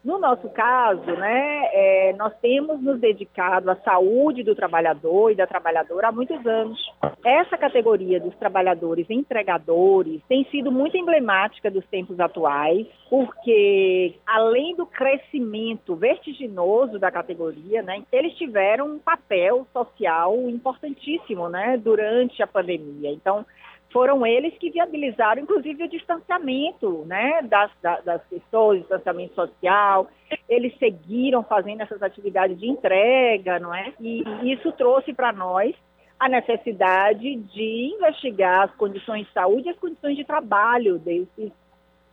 No nosso caso, né, é, nós temos nos dedicado à saúde do trabalhador e da trabalhadora há muitos anos. Essa categoria dos trabalhadores entregadores tem sido muito emblemática dos tempos atuais, porque além do crescimento vertiginoso da categoria, né, eles tiveram um papel social importantíssimo né, durante a pandemia. Então, foram eles que viabilizaram, inclusive, o distanciamento né, das, das pessoas, o distanciamento social. Eles seguiram fazendo essas atividades de entrega, não é? E isso trouxe para nós a necessidade de investigar as condições de saúde e as condições de trabalho desses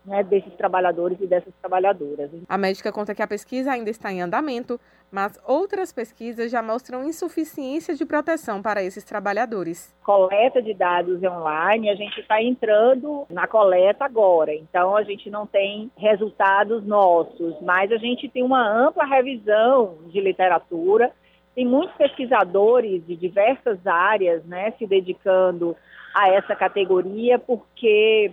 né, desses trabalhadores e dessas trabalhadoras. A médica conta que a pesquisa ainda está em andamento, mas outras pesquisas já mostram insuficiência de proteção para esses trabalhadores. Coleta de dados online, a gente está entrando na coleta agora, então a gente não tem resultados nossos, mas a gente tem uma ampla revisão de literatura. Tem muitos pesquisadores de diversas áreas né, se dedicando a essa categoria, porque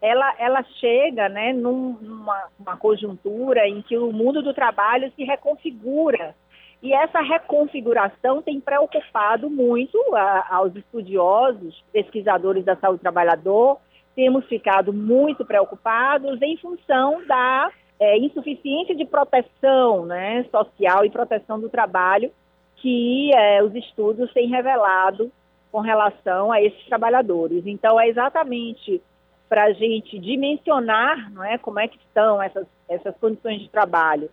ela, ela chega né, num, numa conjuntura em que o mundo do trabalho se reconfigura. E essa reconfiguração tem preocupado muito a, aos estudiosos, pesquisadores da saúde do trabalhador. Temos ficado muito preocupados em função da é, insuficiência de proteção né, social e proteção do trabalho que é, os estudos têm revelado com relação a esses trabalhadores. Então, é exatamente para a gente dimensionar não é, como é que estão essas, essas condições de trabalho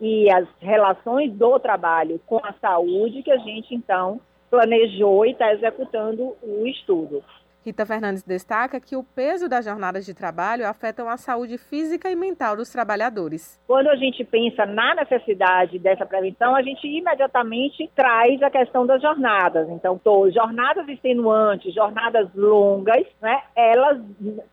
e as relações do trabalho com a saúde que a gente, então, planejou e está executando o estudo. Rita Fernandes destaca que o peso das jornadas de trabalho afetam a saúde física e mental dos trabalhadores. Quando a gente pensa na necessidade dessa prevenção, a gente imediatamente traz a questão das jornadas. Então, tô, jornadas extenuantes, jornadas longas, né, elas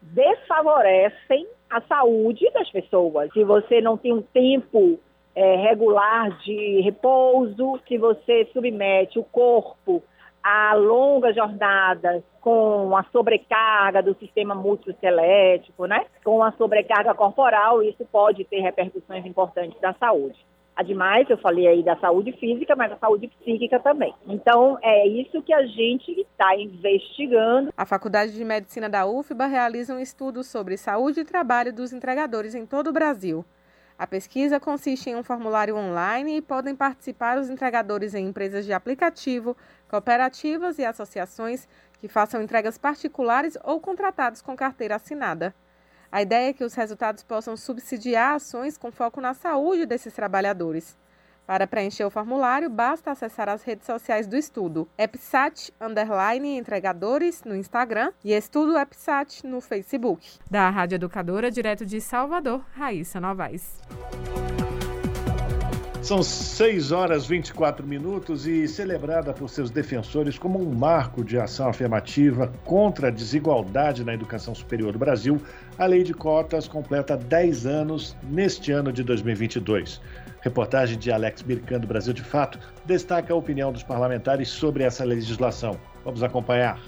desfavorecem a saúde das pessoas. Se você não tem um tempo é, regular de repouso, se você submete o corpo a longas jornadas com a sobrecarga do sistema musculoesquelético, né? Com a sobrecarga corporal, isso pode ter repercussões importantes da saúde. Ademais, eu falei aí da saúde física, mas a saúde psíquica também. Então, é isso que a gente está investigando. A Faculdade de Medicina da UFBA realiza um estudo sobre saúde e trabalho dos entregadores em todo o Brasil. A pesquisa consiste em um formulário online e podem participar os entregadores em empresas de aplicativo, cooperativas e associações que façam entregas particulares ou contratados com carteira assinada. A ideia é que os resultados possam subsidiar ações com foco na saúde desses trabalhadores. Para preencher o formulário, basta acessar as redes sociais do estudo, EPSAT underline entregadores no Instagram e Estudo EPSAT no Facebook. Da Rádio Educadora, direto de Salvador, Raíssa Novaes. São 6 horas 24 minutos e celebrada por seus defensores como um marco de ação afirmativa contra a desigualdade na educação superior do Brasil, a Lei de Cotas completa 10 anos neste ano de 2022. Reportagem de Alex Bircan do Brasil de Fato destaca a opinião dos parlamentares sobre essa legislação. Vamos acompanhar.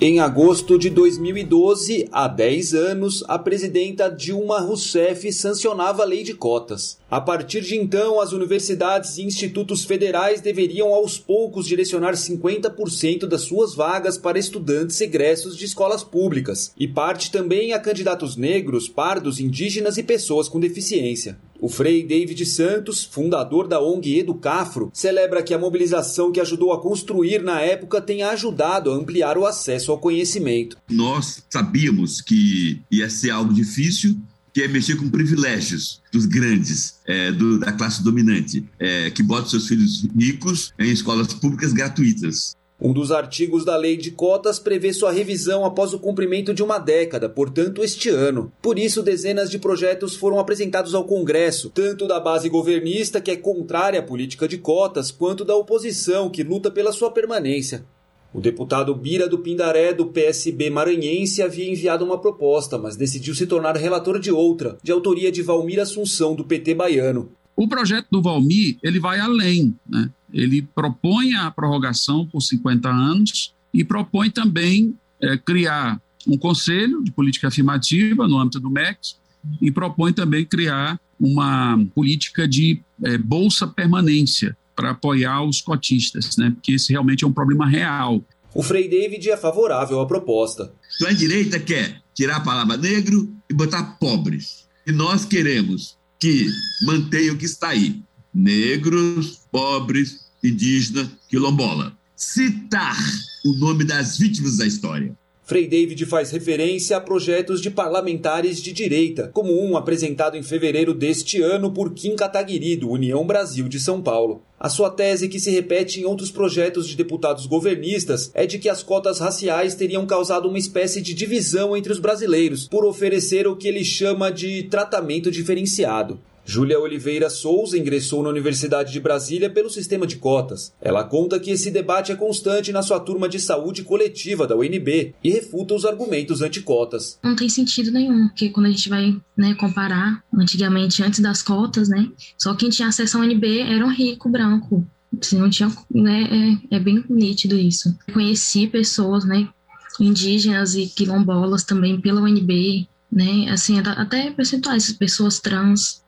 Em agosto de 2012, há 10 anos, a presidenta Dilma Rousseff sancionava a lei de cotas. A partir de então, as universidades e institutos federais deveriam aos poucos direcionar 50% das suas vagas para estudantes egressos de escolas públicas, e parte também a candidatos negros, pardos, indígenas e pessoas com deficiência. O Frei David Santos, fundador da ONG Educafro, celebra que a mobilização que ajudou a construir na época tenha ajudado a ampliar o acesso ao conhecimento. Nós sabíamos que ia ser algo difícil, que é mexer com privilégios dos grandes, é, do, da classe dominante, é, que bota seus filhos ricos em escolas públicas gratuitas. Um dos artigos da lei de cotas prevê sua revisão após o cumprimento de uma década, portanto, este ano. Por isso, dezenas de projetos foram apresentados ao Congresso, tanto da base governista, que é contrária à política de cotas, quanto da oposição, que luta pela sua permanência. O deputado Bira do Pindaré, do PSB maranhense, havia enviado uma proposta, mas decidiu se tornar relator de outra, de autoria de Valmir Assunção, do PT baiano. O projeto do Valmir, ele vai além, né? Ele propõe a prorrogação por 50 anos e propõe também é, criar um conselho de política afirmativa no âmbito do MEC e propõe também criar uma política de é, bolsa permanência para apoiar os cotistas, né? porque esse realmente é um problema real. O Frei David é favorável à proposta. Então a direita quer tirar a palavra negro e botar pobres. E nós queremos que mantenha o que está aí: negros, pobres, indígenas, quilombola. Citar o nome das vítimas da história. Frei David faz referência a projetos de parlamentares de direita, como um apresentado em fevereiro deste ano por Kim Kataguiri, do União Brasil de São Paulo. A sua tese, que se repete em outros projetos de deputados governistas, é de que as cotas raciais teriam causado uma espécie de divisão entre os brasileiros, por oferecer o que ele chama de tratamento diferenciado. Júlia Oliveira Souza ingressou na Universidade de Brasília pelo sistema de cotas. Ela conta que esse debate é constante na sua turma de saúde coletiva da UNB e refuta os argumentos anticotas. Não tem sentido nenhum, porque quando a gente vai né, comparar, antigamente, antes das cotas, né, só quem tinha acesso à UNB era um rico branco. Se não tinha, né, é, é bem nítido isso. Conheci pessoas, né, indígenas e quilombolas também pela UNB, né, assim, até percentuais, pessoas trans,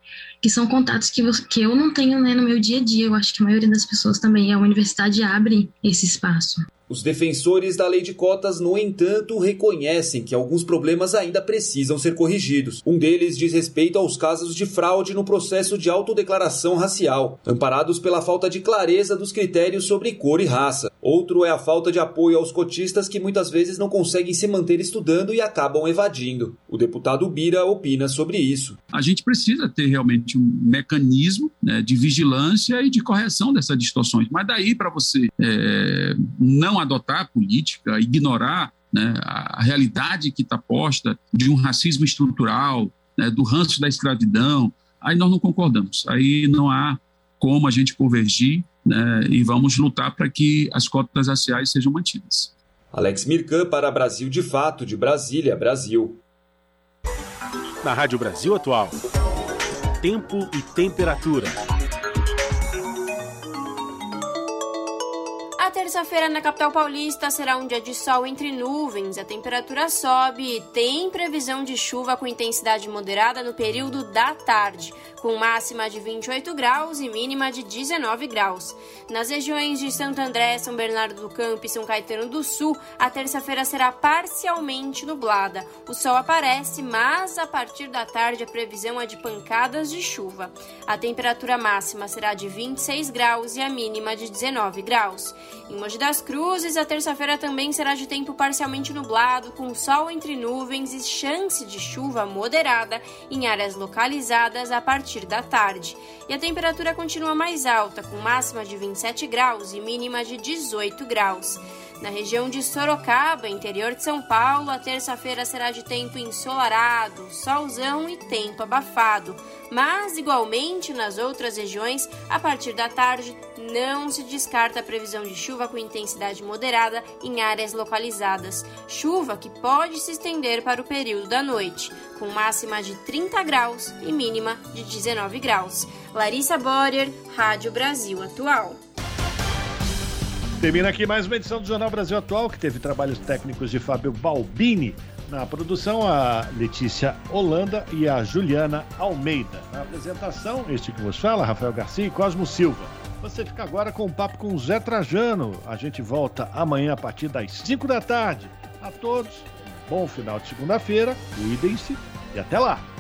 que são contatos que, que eu não tenho né, no meu dia a dia. Eu acho que a maioria das pessoas também. A universidade abre esse espaço. Os defensores da lei de cotas, no entanto, reconhecem que alguns problemas ainda precisam ser corrigidos. Um deles diz respeito aos casos de fraude no processo de autodeclaração racial, amparados pela falta de clareza dos critérios sobre cor e raça. Outro é a falta de apoio aos cotistas que muitas vezes não conseguem se manter estudando e acabam evadindo. O deputado Bira opina sobre isso. A gente precisa ter realmente um mecanismo né, de vigilância e de correção dessas distorções. Mas daí para você é, não adotar a política, ignorar né, a realidade que está posta de um racismo estrutural, né, do ranço da escravidão, aí nós não concordamos. Aí não há como a gente convergir né, e vamos lutar para que as cotas raciais sejam mantidas. Alex Mirkan para Brasil de Fato, de Brasília, Brasil. Na Rádio Brasil Atual. Tempo e temperatura. Terça-feira na capital paulista será um dia de sol entre nuvens, a temperatura sobe e tem previsão de chuva com intensidade moderada no período da tarde, com máxima de 28 graus e mínima de 19 graus. Nas regiões de Santo André, São Bernardo do Campo e São Caetano do Sul, a terça-feira será parcialmente nublada. O sol aparece, mas a partir da tarde a previsão é de pancadas de chuva. A temperatura máxima será de 26 graus e a mínima de 19 graus. Em Mogi das Cruzes, a terça-feira também será de tempo parcialmente nublado, com sol entre nuvens e chance de chuva moderada em áreas localizadas a partir da tarde. E a temperatura continua mais alta, com máxima de 27 graus e mínima de 18 graus. Na região de Sorocaba, interior de São Paulo, a terça-feira será de tempo ensolarado, solzão e tempo abafado. Mas, igualmente, nas outras regiões, a partir da tarde, não se descarta a previsão de chuva com intensidade moderada em áreas localizadas. Chuva que pode se estender para o período da noite, com máxima de 30 graus e mínima de 19 graus. Larissa Borer, Rádio Brasil Atual. Termina aqui mais uma edição do Jornal Brasil Atual, que teve trabalhos técnicos de Fábio Balbini. Na produção, a Letícia Holanda e a Juliana Almeida. Na apresentação, este que vos fala, Rafael Garcia e Cosmo Silva. Você fica agora com o um papo com o Zé Trajano. A gente volta amanhã a partir das 5 da tarde. A todos, bom final de segunda-feira, cuidem-se e até lá!